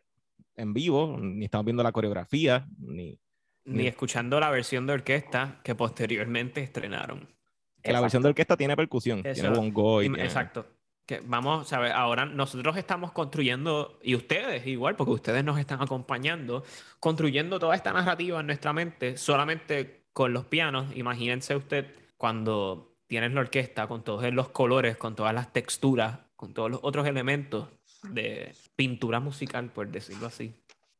Speaker 3: en vivo, ni estamos viendo la coreografía, ni
Speaker 2: Ni
Speaker 3: Ni-
Speaker 2: escuchando la versión de orquesta que posteriormente estrenaron.
Speaker 3: que la versión de orquesta tiene percusión,
Speaker 2: Eso.
Speaker 3: tiene bongo y
Speaker 2: Y-
Speaker 3: tiene-
Speaker 2: Exacto. Que vamos, ¿sabes? Ahora nosotros estamos construyendo, y ustedes igual, porque ustedes nos están acompañando, construyendo toda esta narrativa en nuestra mente solamente con los pianos. Imagínense usted cuando tienes la orquesta con todos los colores, con todas las texturas, con todos los otros elementos de pintura musical, por decirlo así.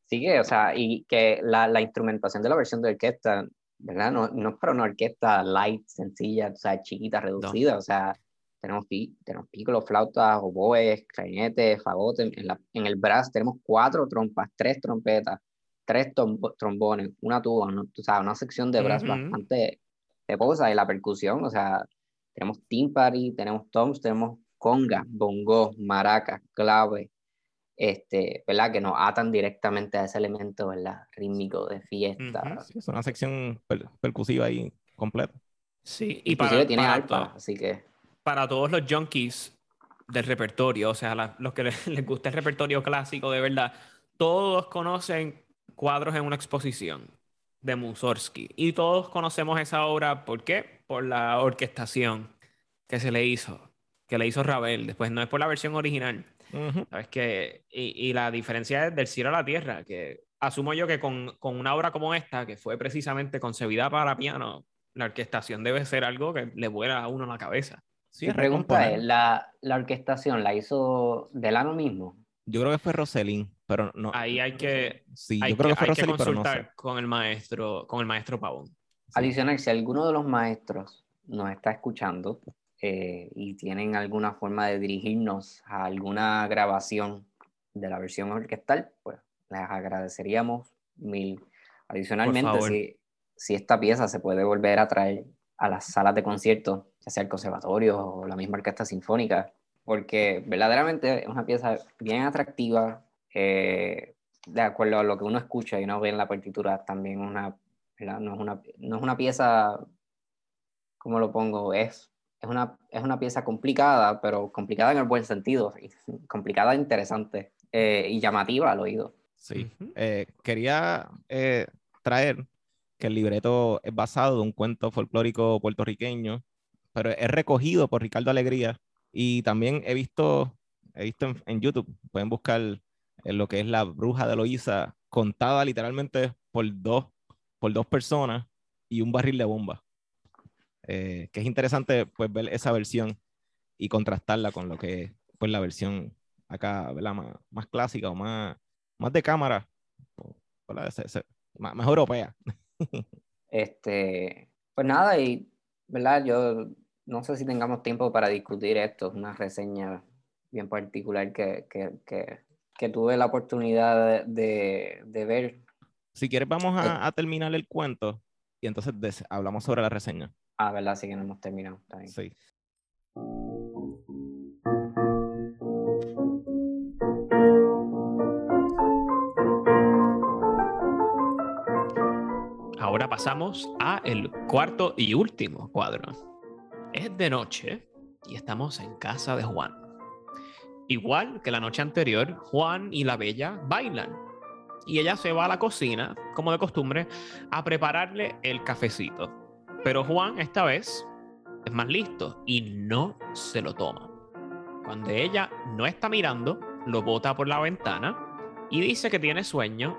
Speaker 4: Sí que, o sea, y que la, la instrumentación de la versión de orquesta, ¿verdad? No, no es para una orquesta light, sencilla, o sea, chiquita, reducida, o sea, tenemos, pi, tenemos pícolos, flautas, oboes, clarinetes, fagotes, en, la, en el brass tenemos cuatro trompas, tres trompetas, tres trombones, una tuba, ¿no? o sea, una sección de brass
Speaker 2: Ujú.
Speaker 4: bastante peposa, y la percusión, o sea, tenemos timpani, tenemos toms, tenemos conga, bongo, maraca, clave, este, ¿verdad? Que nos atan directamente a ese elemento, ¿verdad? Rítmico de fiesta.
Speaker 2: Ujú.
Speaker 3: Sí, es una sección per- percusiva ahí completa.
Speaker 2: Sí, y
Speaker 4: Inclusive
Speaker 2: para,
Speaker 4: tiene
Speaker 2: para
Speaker 4: así que
Speaker 2: para todos los junkies del repertorio, o sea, la- los que les, les gusta el repertorio clásico de verdad, todos conocen cuadros en una exposición de Mussorgsky y todos conocemos esa obra, ¿por qué? Por la orquestación que se le hizo, que le hizo Ravel, después no es por la versión original.
Speaker 3: Ujú.
Speaker 2: ¿Sabes qué? Y, y la diferencia es del cielo a la tierra, que asumo yo que con, con una obra como esta, que fue precisamente concebida para piano, la orquestación debe ser algo que le vuela a uno la cabeza.
Speaker 3: Sí,
Speaker 4: mi
Speaker 3: es
Speaker 4: pregunta es, ¿la, ¿la orquestación la hizo Delano mismo?
Speaker 3: Yo creo que fue Roselín, pero no.
Speaker 2: Ahí hay que,
Speaker 3: Sí,
Speaker 2: hay
Speaker 3: yo creo que, fue
Speaker 2: hay que
Speaker 3: Roselín, pero no
Speaker 2: consultar
Speaker 3: sé.
Speaker 2: con el maestro, con el maestro Pavón.
Speaker 3: Sí.
Speaker 4: Adicional, si alguno de los maestros nos está escuchando eh, y tienen alguna forma de dirigirnos a alguna grabación de la versión orquestal, pues les agradeceríamos mil. Adicionalmente, si, si esta pieza se puede volver a traer a las salas de conciertos, ya sea el conservatorio o la misma orquesta sinfónica, porque verdaderamente es una pieza bien atractiva, eh, de acuerdo a lo que uno escucha y uno ve en la partitura, también una. No, es una, no es una pieza, ¿cómo lo pongo? Es, es, una, es una pieza complicada, pero complicada en el buen sentido, complicada interesante eh, y llamativa al oído.
Speaker 3: Sí. Eh, quería eh, traer que el libreto es basado de un cuento folclórico puertorriqueño, pero es recogido por Ricardo Alegría. Y también he visto, he visto en, en YouTube, pueden buscar en lo que es la bruja de Eloísa, contada literalmente por dos, por dos personas y un barril de bomba. Eh, que es interesante pues ver esa versión y contrastarla con lo que es pues, la versión acá, ¿verdad? Más, más clásica o más, más de cámara, o. Se- se- más, más europea.
Speaker 4: Este, pues nada, y verdad, yo no sé si tengamos tiempo para discutir esto, es una reseña bien particular que, que, que, que tuve la oportunidad de, de, ver.
Speaker 3: Si quieres, vamos a, a terminar el cuento y entonces hablamos sobre la reseña.
Speaker 4: Ah, verdad, sí que no hemos terminado. Está bien.
Speaker 3: Sí.
Speaker 2: Pasamos a el cuarto y último cuadro. Es de noche y estamos en casa de Juan. Igual que la noche anterior, Juan y la Bella bailan. Y ella se va a la cocina, como de costumbre, a prepararle el cafecito. Pero Juan esta vez es más listo y no se lo toma. Cuando ella no está mirando, lo bota por la ventana y dice que tiene sueño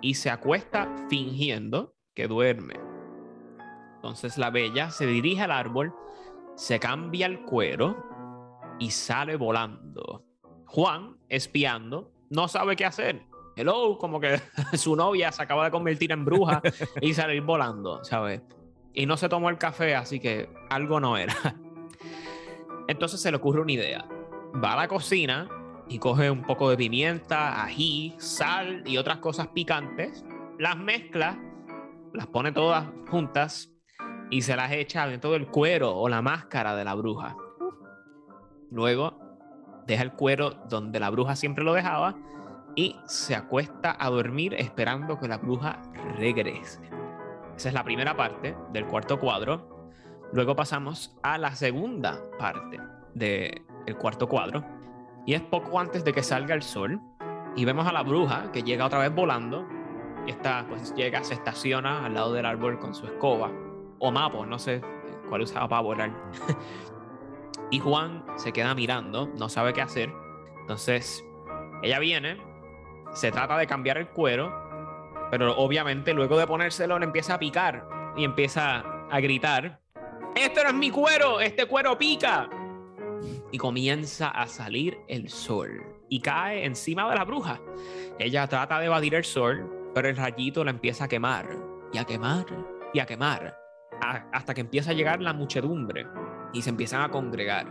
Speaker 2: y se acuesta fingiendo que duerme. Entonces la bella se dirige al árbol, se cambia el cuero y sale volando. Juan, espiando, no sabe qué hacer. Hello, como que su novia se acaba de convertir en bruja y salir volando, ¿sabes? Y no se tomó el café, así que algo no era. Entonces se le ocurre una idea. Va a la cocina y coge un poco de pimienta, ají, sal y otras cosas picantes, las mezcla, las pone todas juntas y se las echa dentro del cuero o la máscara de la bruja. Luego deja el cuero donde la bruja siempre lo dejaba y se acuesta a dormir esperando que la bruja regrese. Esa es la primera parte del cuarto cuadro. Luego pasamos a la segunda parte del cuarto cuadro. Y es poco antes de que salga el sol. Y vemos a la bruja que llega otra vez volando. Y está, pues llega, se estaciona al lado del árbol con su escoba. O mapo, no sé cuál usaba para volar. y Juan se queda mirando, no sabe qué hacer. Entonces, ella viene, se trata de cambiar el cuero, pero obviamente luego de ponérselo le empieza a picar y empieza a gritar, esto no es mi cuero, este cuero pica. Y comienza a salir el sol y cae encima de la bruja. Ella trata de evadir el sol, pero el rayito la empieza a quemar y a quemar y a quemar hasta que empieza a llegar la muchedumbre y se empiezan a congregar.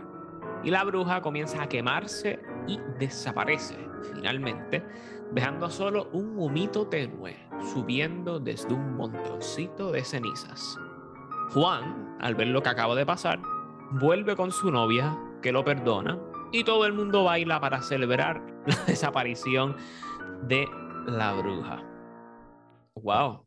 Speaker 2: Y la bruja comienza a quemarse y desaparece finalmente, dejando solo un humito tenue subiendo desde un montoncito de cenizas. Juan, al ver lo que acaba de pasar, vuelve con su novia, que lo perdona, y todo el mundo baila para celebrar la desaparición de la bruja. ¡Wow!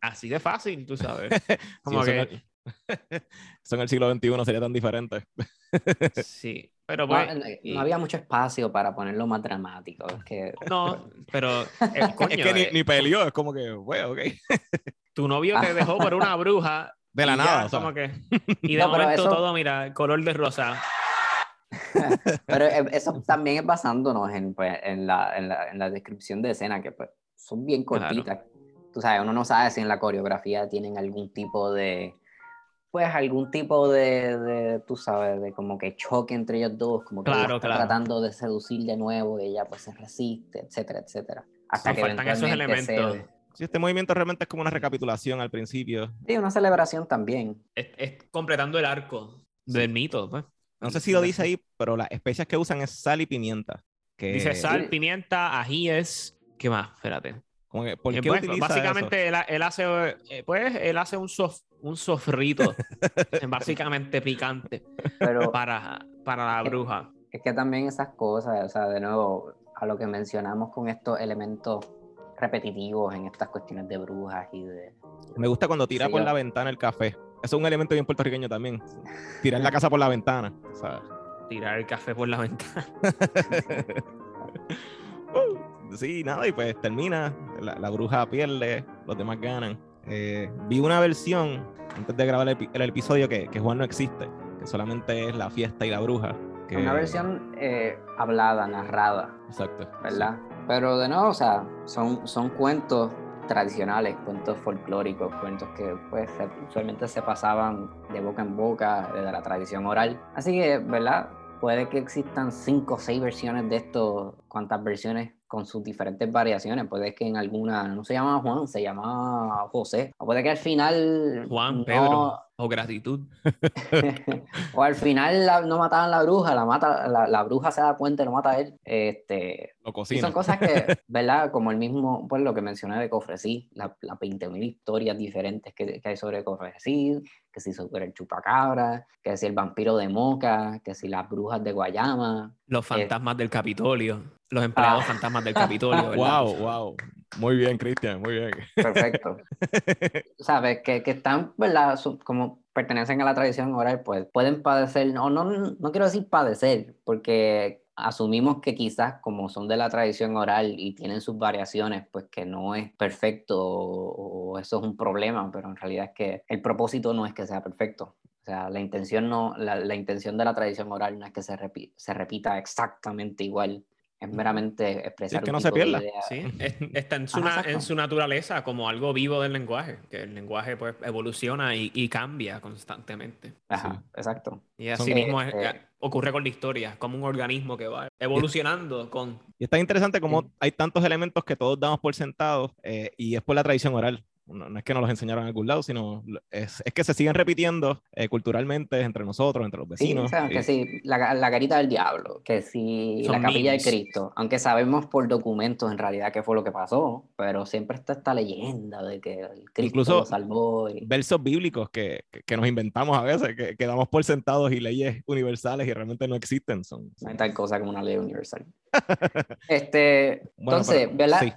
Speaker 2: Así de fácil, tú sabes. Como
Speaker 3: Sí,
Speaker 2: que,
Speaker 3: eso, en el, eso en el siglo XXI sería tan diferente.
Speaker 2: sí, pero
Speaker 4: No,
Speaker 2: pues,
Speaker 4: no-
Speaker 2: y-
Speaker 4: no había mucho espacio para ponerlo más dramático. Es que,
Speaker 2: no, pero coño,
Speaker 3: es que ni,
Speaker 2: eh,
Speaker 3: ni peleó, es como que, bueno, ok.
Speaker 2: tu novio te dejó por una bruja
Speaker 3: De la
Speaker 2: ya
Speaker 3: nada, o sea.
Speaker 2: como que y de
Speaker 4: No,
Speaker 2: momento
Speaker 4: eso-
Speaker 2: todo mira color de rosa
Speaker 4: pero eh, eso también es basándonos en, pues, en, la, en, la, en la descripción de escena, que pues, son bien
Speaker 2: Claro.
Speaker 4: cortitas. Tú sabes, uno no sabe si en la coreografía tienen algún tipo de, pues algún tipo de, de, tú sabes, de como que choque entre ellos dos, como que
Speaker 2: Claro,
Speaker 4: está
Speaker 2: claro.
Speaker 4: tratando de seducir de nuevo y ella pues se resiste, etcétera, etcétera. Hasta
Speaker 2: Nos
Speaker 4: que
Speaker 2: faltan esos elementos.
Speaker 4: se...
Speaker 3: Sí, este movimiento realmente es como una recapitulación al principio.
Speaker 4: Sí, una celebración también.
Speaker 2: es, es completando el arco del mito pues.
Speaker 3: No sé si lo dice ahí, pero las especias que usan es sal y pimienta. Que,
Speaker 2: dice sal
Speaker 4: Sí.
Speaker 2: pimienta ajíes qué más espérate
Speaker 3: como que, ¿Por
Speaker 2: Eh,
Speaker 3: qué
Speaker 2: pues,
Speaker 3: utiliza
Speaker 2: básicamente él, él hace eh, pues él hace un sof, un sofrito básicamente picante
Speaker 4: Pero
Speaker 2: para para la bruja
Speaker 4: Es que también esas cosas, o sea, de nuevo, a lo que mencionamos con estos elementos repetitivos en estas cuestiones de brujas y de...
Speaker 3: Me gusta cuando tira
Speaker 4: Sí,
Speaker 3: por
Speaker 4: yo-
Speaker 3: la ventana el café. Eso es un elemento bien puertorriqueño también. Tirar la casa por la ventana. ¿sabes?
Speaker 2: tirar el café por la ventana
Speaker 3: Uh, sí, nada, y pues termina. La, la bruja pierde, los demás ganan. Eh, vi una versión antes de grabar el, epi- el episodio que, que Juan no existe, que solamente es la fiesta y la bruja. que-
Speaker 4: Una versión eh, hablada, narrada,
Speaker 3: Exacto.
Speaker 4: ¿verdad? Pero de nuevo, o sea, son, son cuentos tradicionales, cuentos folclóricos, cuentos que pues se- usualmente se pasaban de boca en boca, de la tradición oral. Así que, ¿verdad? Puede que existan cinco o seis versiones de esto, cuantas versiones con sus diferentes variaciones. Puede que en alguna no se llama Juan, se llama José. O puede que al final.
Speaker 2: Juan
Speaker 4: no-
Speaker 2: Pedro o gratitud
Speaker 4: o al final la- no mataban la bruja, la, mata, la, la bruja se da cuenta y lo mata a él. Este,
Speaker 3: Lo
Speaker 4: y
Speaker 3: cocina.
Speaker 4: son cosas que, ¿verdad? Como el mismo, pues lo que mencioné de Cofresí, las la 20.000 historias diferentes que, que hay sobre Cofresí, que si sobre el chupacabra, que si el vampiro de Moca, que si las brujas de Guayama.
Speaker 2: los fantasmas del Capitolio los empleados
Speaker 4: Ah.
Speaker 2: fantasmas del Capitolio ¿verdad?
Speaker 3: Wow, wow. Muy bien, Cristian, muy bien.
Speaker 4: Perfecto. Sabes, que, que están, como pertenecen a la tradición oral, pues pueden padecer, no, no, no quiero decir padecer, porque asumimos que quizás como son de la tradición oral y tienen sus variaciones, pues que no es perfecto o, o eso es un problema, pero en realidad es que el propósito no es que sea perfecto. O sea, la intención, no, la, la intención de la tradición oral no es que se, repi- se repita exactamente igual, es meramente expresar
Speaker 3: que
Speaker 4: un
Speaker 3: no se pierda.
Speaker 2: Sí, es- está en su, na- en su naturaleza como algo vivo del lenguaje, que el lenguaje pues evoluciona y, y cambia constantemente.
Speaker 4: Ajá,
Speaker 3: Sí.
Speaker 4: exacto.
Speaker 2: Y así
Speaker 3: Son-
Speaker 2: mismo es-
Speaker 4: Eh,
Speaker 2: ocurre con la historia, como un organismo que va evolucionando con...
Speaker 3: Y está interesante como
Speaker 4: Sí.
Speaker 3: hay tantos elementos que todos damos por sentados eh, y es por la tradición oral. No, no es que nos los enseñaron en algún lado, sino es, es que se siguen repitiendo eh, culturalmente entre nosotros, entre los
Speaker 4: Sí,
Speaker 3: vecinos.
Speaker 4: o sea, que sí, la, la carita del diablo, que
Speaker 2: Son
Speaker 4: la capilla de Cristo, aunque sabemos por documentos en realidad qué fue lo que pasó, pero siempre está esta leyenda de que el Cristo
Speaker 3: Incluso
Speaker 4: lo salvó. y-
Speaker 3: versos bíblicos que, que- nos inventamos a veces, que, que damos por sentados y leyes universales y realmente no existen. Son,
Speaker 4: No hay tal cosa como una ley universal. este,
Speaker 3: Bueno,
Speaker 4: entonces,
Speaker 3: pero-
Speaker 4: ¿verdad?
Speaker 3: sí.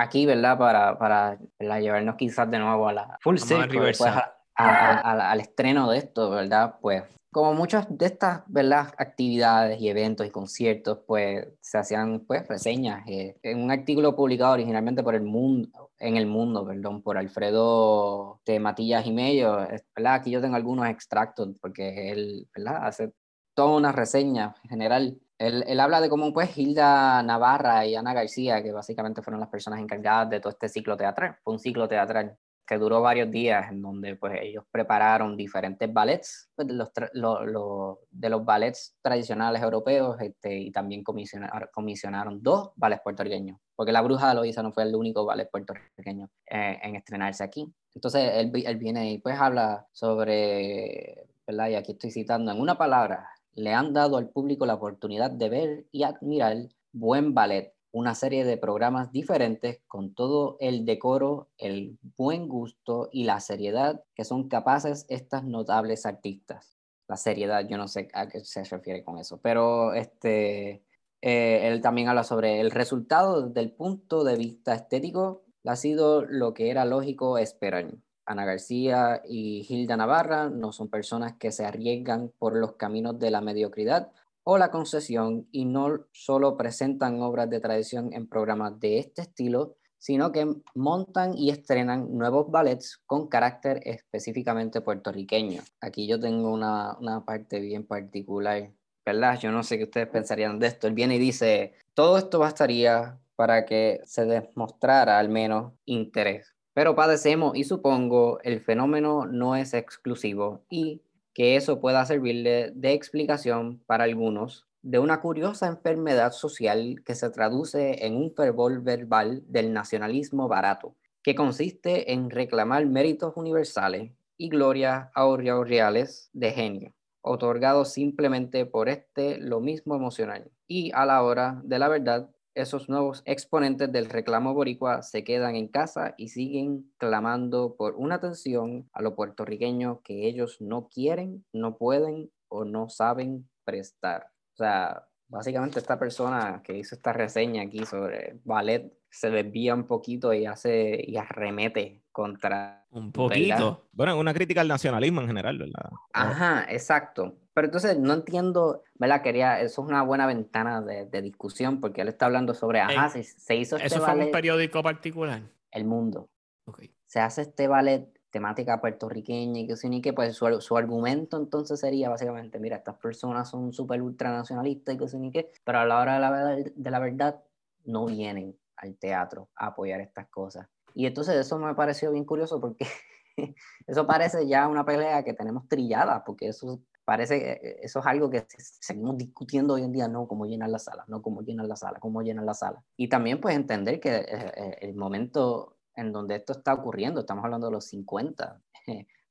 Speaker 4: Aquí, ¿verdad? Para, para ¿verdad? llevarnos quizás de nuevo a la full circle,
Speaker 2: reversa.
Speaker 4: a- a- a- al estreno de esto, ¿verdad? Pues como muchas de estas, ¿verdad? Actividades y eventos y conciertos, pues se hacían pues reseñas. eh, en un artículo publicado originalmente por el mundo, en el mundo, perdón, por Alfredo de Matillas y Mello, ¿verdad? Aquí yo tengo algunos extractos porque él, ¿verdad? Hace toda una reseña en general. Él, habla de cómo pues Hilda Navarra y Ana García, que básicamente fueron las personas encargadas de todo este ciclo teatral, fue un ciclo teatral que duró varios días, en donde pues ellos prepararon diferentes ballets, pues, de, los, ballets tradicionales europeos, este, y también comisionaron, dos ballets puertorriqueños, porque La Bruja de Loíza no fue el único ballet puertorriqueño eh, en estrenarse aquí. Entonces él, vi- él viene y pues habla sobre. Y aquí estoy citando, en una palabra, le han dado al público la oportunidad de ver y admirar buen ballet, una serie de programas diferentes con todo el decoro, el buen gusto y la seriedad que son capaces estas notables artistas. La seriedad, yo no sé a qué se refiere con eso, pero este, eh, él también habla sobre el resultado desde el punto de vista estético, ha sido lo que era lógico esperar. Ana García y Hilda Navarra no son personas que se arriesgan por los caminos de la mediocridad o la concesión y no solo presentan obras de tradición en programas de este estilo, sino que montan y estrenan nuevos ballets con carácter específicamente puertorriqueño. Aquí yo tengo una, una parte bien particular, ¿verdad? Yo no sé qué ustedes pensarían de esto. Él viene y dice, todo esto bastaría para que se demostrara al menos interés. Pero padecemos y supongo el fenómeno no es exclusivo y que eso pueda servirle de explicación para algunos de una curiosa enfermedad social que se traduce en un fervor verbal del nacionalismo barato, que consiste en reclamar méritos universales y glorias aureales de genio, otorgados simplemente por este lo mismo emocional. Y a la hora de la verdad, esos nuevos exponentes del reclamo boricua se quedan en casa y siguen clamando por una atención a lo puertorriqueño que ellos no quieren, no pueden o no saben prestar. O sea, básicamente esta persona que hizo esta reseña aquí sobre ballet se desvía un poquito y hace y arremete contra
Speaker 2: Un poquito.
Speaker 3: Bueno, es una crítica al nacionalismo en general, ¿verdad?
Speaker 4: Ajá, exacto. Pero entonces no entiendo, ¿verdad? Quería, eso es una buena ventana de, de discusión porque él está hablando sobre, ajá, se, se hizo este
Speaker 2: ¿Eso fue un periódico particular?
Speaker 4: El Mundo.
Speaker 2: Ok.
Speaker 4: Se hace este ballet temática puertorriqueña y que sí, ni que pues su, su argumento entonces sería básicamente, mira, estas personas son súper ultranacionalistas y que sí, ni qué, pero a la hora de la, verdad, de la verdad no vienen al teatro a apoyar estas cosas. Y entonces eso me pareció bien curioso porque eso parece ya una pelea que tenemos trillada, porque eso parece, eso es algo que seguimos discutiendo hoy en día, no cómo llenar la sala, no cómo llenar la sala, cómo llenar la sala. Y también pues entender que eh, el momento en donde esto está ocurriendo, estamos hablando de los 50,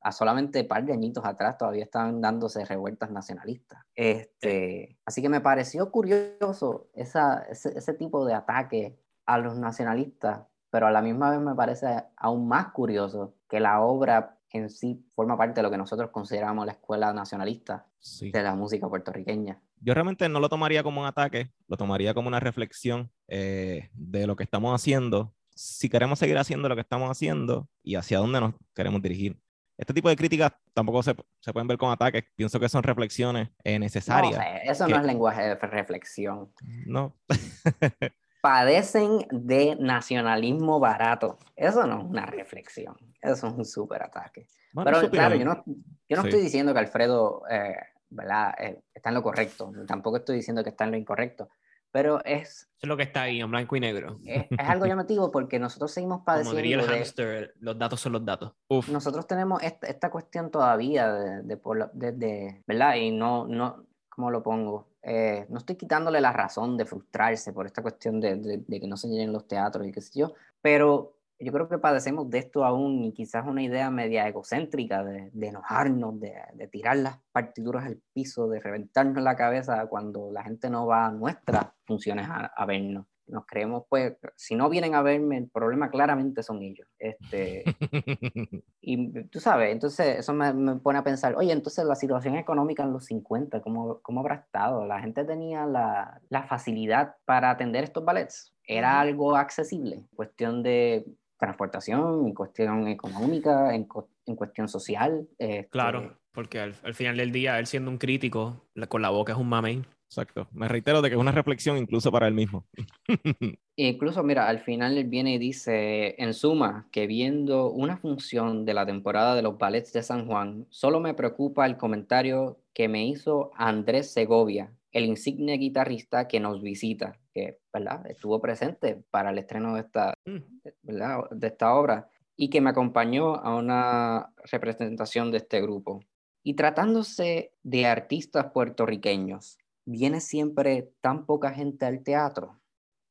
Speaker 4: a solamente un par de añitos atrás todavía estaban dándose revueltas nacionalistas. Este, así que me pareció curioso esa, ese tipo de ataque a los nacionalistas, pero a la misma vez me parece aún más curioso que la obra en sí forma parte de lo que nosotros consideramos la escuela nacionalista
Speaker 3: Sí.
Speaker 4: de la música puertorriqueña.
Speaker 3: Yo realmente no lo tomaría como un ataque, lo tomaría como una reflexión eh, de lo que estamos haciendo si queremos seguir haciendo lo que estamos haciendo y hacia dónde nos queremos dirigir. Este tipo de críticas tampoco se, se pueden ver con ataques. Pienso que son reflexiones eh, necesarias.
Speaker 4: No, o sea, eso
Speaker 3: que-
Speaker 4: no es lenguaje de reflexión.
Speaker 3: No.
Speaker 4: Padecen de nacionalismo barato. Eso no es una reflexión. Eso es un súper ataque.
Speaker 3: Bueno,
Speaker 4: Pero claro, yo no, yo no
Speaker 3: Sí.
Speaker 4: estoy diciendo que Alfredo eh, ¿verdad? Eh, está en lo correcto. Tampoco estoy diciendo que está en lo incorrecto. Pero es,
Speaker 2: Eso es lo que está ahí, en blanco y negro.
Speaker 4: es, es algo llamativo porque nosotros seguimos
Speaker 2: Como diría
Speaker 4: padeciendo
Speaker 2: el
Speaker 4: de,
Speaker 2: hamster, los datos son los datos.
Speaker 3: Uf.
Speaker 4: nosotros tenemos esta, esta cuestión todavía de, de- de- ¿verdad? Y no, no, ¿cómo lo pongo? Eh, no estoy quitándole la razón de frustrarse por esta cuestión de, que no se llenen los teatros y qué sé yo, pero yo creo que padecemos de esto aún y quizás una idea media egocéntrica de, enojarnos, de, de tirar las partituras al piso, de reventarnos la cabeza cuando la gente no va a nuestras funciones a, a vernos. Nos creemos, pues, si no vienen a verme, el problema claramente son ellos. Este, y tú sabes, entonces eso me, me pone a pensar, oye, entonces la situación económica en los 50, ¿cómo, cómo habrá estado? La gente tenía la, la facilidad para atender estos ballets. Era algo accesible, cuestión de transportación, en cuestión económica, en, en cuestión social. este,
Speaker 2: Claro, porque al, al final del día, él siendo un crítico, la- con la boca es un mamey.
Speaker 3: Exacto. Me reitero de que es una reflexión incluso para él mismo.
Speaker 4: Incluso, mira, al final él viene y dice, en suma, que viendo una función de la temporada de los ballets de San Juan, solo me preocupa el comentario que me hizo Andrés Segovia, el insigne guitarrista que nos visita, que, ¿verdad? Estuvo presente para el estreno de esta,
Speaker 2: Mm.
Speaker 4: ¿verdad? de esta obra y que me acompañó a una representación de este grupo. Y tratándose de artistas puertorriqueños, viene siempre tan poca gente al teatro.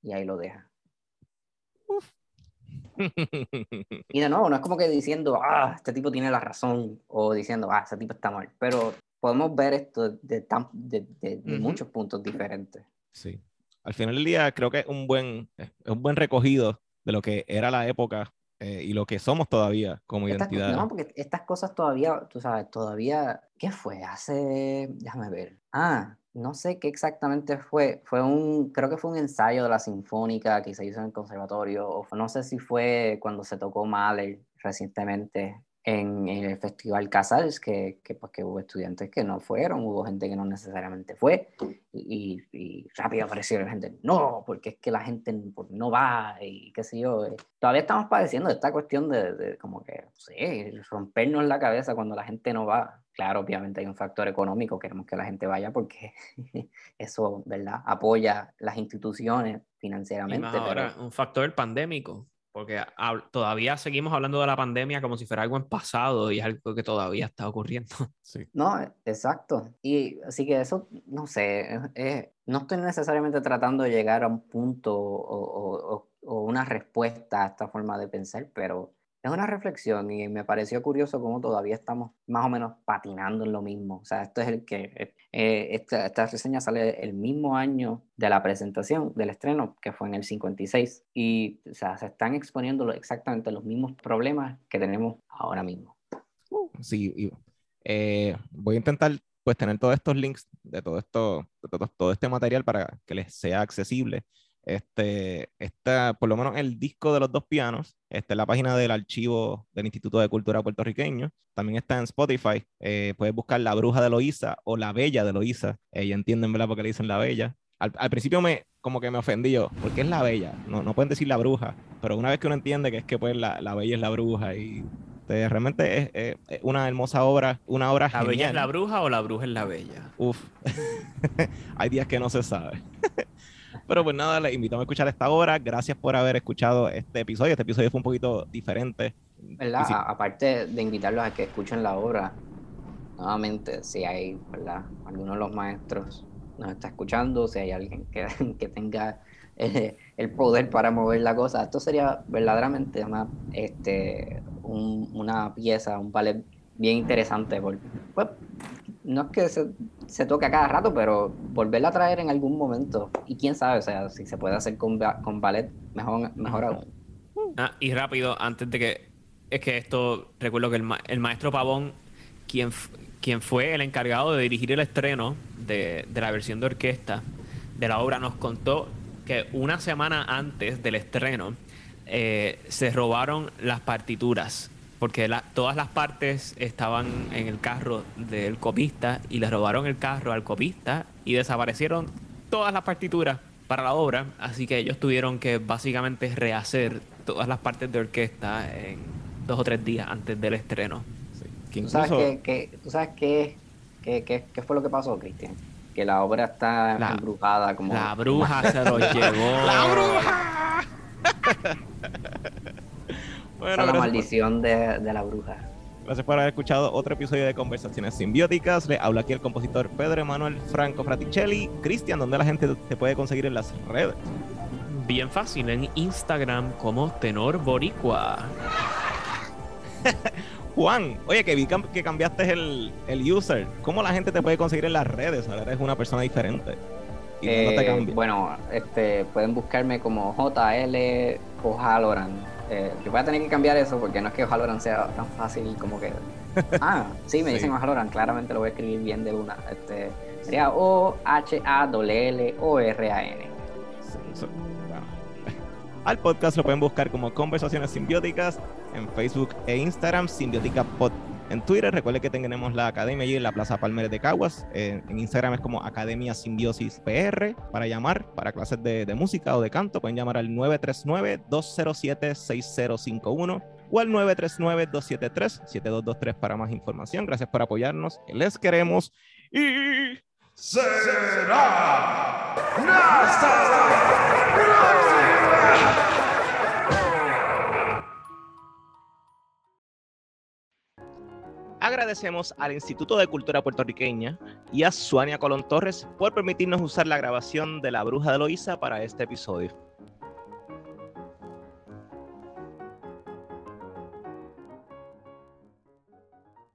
Speaker 4: Y ahí lo deja. Y de nuevo, no es como que diciendo, ah, este tipo tiene la razón, o diciendo, ah, ese tipo está mal, pero podemos ver esto de, tan- de, de- de
Speaker 2: Ujú.
Speaker 4: muchos puntos diferentes.
Speaker 3: Sí. Al final del día creo que es un buen, es un buen recogido de lo que era la época eh, y lo que somos todavía como
Speaker 4: Estas,
Speaker 3: identidad.
Speaker 4: no, porque estas cosas todavía, tú sabes, todavía, ¿qué fue? Hace, déjame ver. Ah, no sé qué exactamente fue. Fue un, creo que fue un ensayo de la Sinfónica que se hizo en el conservatorio, o no sé si fue cuando se tocó Mahler recientemente en, en el Festival Casals, que, que, pues, que hubo estudiantes que no fueron, hubo gente que no necesariamente fue, y, y rápido aparecieron gente, no, porque es que la gente pues, no va, y qué sé yo. eh. Todavía estamos padeciendo de esta cuestión de, de como que, sé, rompernos la cabeza cuando la gente no va. Claro, obviamente hay un factor económico, queremos que la gente vaya porque eso, ¿verdad? Apoya las instituciones
Speaker 2: Y
Speaker 4: financieramente.
Speaker 2: más
Speaker 4: pero-
Speaker 2: ahora, un factor pandémico, porque todavía seguimos hablando de la pandemia como si fuera algo en pasado y es algo que todavía está ocurriendo.
Speaker 3: Sí.
Speaker 4: No, exacto. Y así que eso, no sé, no estoy necesariamente tratando de llegar a un punto o, o- o- o una respuesta a esta forma de pensar, pero es una reflexión y me pareció curioso cómo todavía estamos más o menos patinando en lo mismo. O sea, esto es el que, eh, esta, esta reseña sale el mismo año de la presentación, del estreno, que fue en el 56, y o sea, se están exponiendo exactamente los mismos problemas que tenemos ahora mismo.
Speaker 3: Sí, y, eh, voy a intentar pues tener todos estos links de todo esto, de todo, todo este material para que les sea accesible. Este, esta, por lo menos el disco de los dos pianos, está en la página del archivo del Instituto de Cultura Puertorriqueño, también está en Spotify, eh, puedes buscar La Bruja de Loíza o La Bella de Loíza, eh, ya entienden, ¿verdad? Porque le dicen La Bella. Al, al principio me, como que me ofendí yo, porque es La Bella, no, no pueden decir La Bruja, pero una vez que uno entiende que es que pues la, la Bella es la bruja y este, realmente es, es- es una hermosa obra, una obra
Speaker 2: ¿La bella es la bruja o la bruja es la bella?
Speaker 3: Uf, hay días que no se sabe. Pero pues nada, les invitamos a escuchar esta obra. Gracias por haber escuchado este episodio. Este episodio fue un poquito diferente.
Speaker 4: ¿verdad?
Speaker 3: Si-
Speaker 4: Aparte de invitarlos a que escuchen la obra, nuevamente, si hay, ¿verdad? Alguno de los maestros nos está escuchando, si hay alguien que, que tenga eh, el poder para mover la cosa, esto sería verdaderamente una, este, un- una pieza, un ballet bien interesante. por- pues, no es que se, se toque a cada rato, pero volverla a traer en algún momento. Y quién sabe, o sea, si se puede hacer con, con ballet, mejor, mejor aún.
Speaker 2: Ah, y rápido, antes de que. Es que esto. Recuerdo que el, ma- el maestro Pavón, quien, quien fue el encargado de dirigir el estreno de, de la versión de orquesta de la obra, nos contó que una semana antes del estreno eh, se robaron las partituras porque todas las partes estaban en el carro del copista y le robaron el carro al copista y desaparecieron todas las partituras para la obra, así que ellos tuvieron que básicamente rehacer todas las partes de orquesta en dos o tres días antes del estreno.
Speaker 4: ¿Tú, sabes qué, ¿Tú sabes qué, qué, fue lo que pasó, Cristian? Que la obra está embrujada como...
Speaker 2: La bruja se lo llevó.
Speaker 4: ¡La bruja! bueno, la maldición de, de la bruja.
Speaker 3: Gracias por haber escuchado otro episodio de Conversaciones Simbióticas. Le habla aquí el compositor Pedro Emanuel Franco Fraticelli. Cristian, ¿dónde la gente te puede conseguir en las redes?
Speaker 2: Bien fácil, en Instagram como Tenor Boricua.
Speaker 3: Juan, oye, que vi que cambiaste el, el, user. ¿Cómo la gente te puede conseguir en las redes? Ahora eres una persona diferente.
Speaker 4: Y no te eh, bueno, este, pueden buscarme como JL O'Halloran eh, yo voy a tener que cambiar eso porque no es que Valorant sea tan fácil como que. Ah, sí, me dicen Valorant, claramente lo voy a escribir bien de una. Este, sería O-H-A-L-L-O-R-A-N.
Speaker 3: Al podcast lo pueden buscar como Conversaciones Simbióticas en Facebook e Instagram, Simbiótica Podcast en Twitter. Recuerden que tenemos la academia allí en la Plaza Palmeres de Caguas. en Instagram es como Academia Simbiosis PR. Para llamar, para clases de, música o de canto, pueden llamar al 939-207-6051 o al 939-273-7223 para más información. Gracias por apoyarnos. Les queremos y será Agradecemos al Instituto de Cultura Puertorriqueña y a Suania Colón Torres por permitirnos usar la grabación de La Bruja de Loíza para este episodio.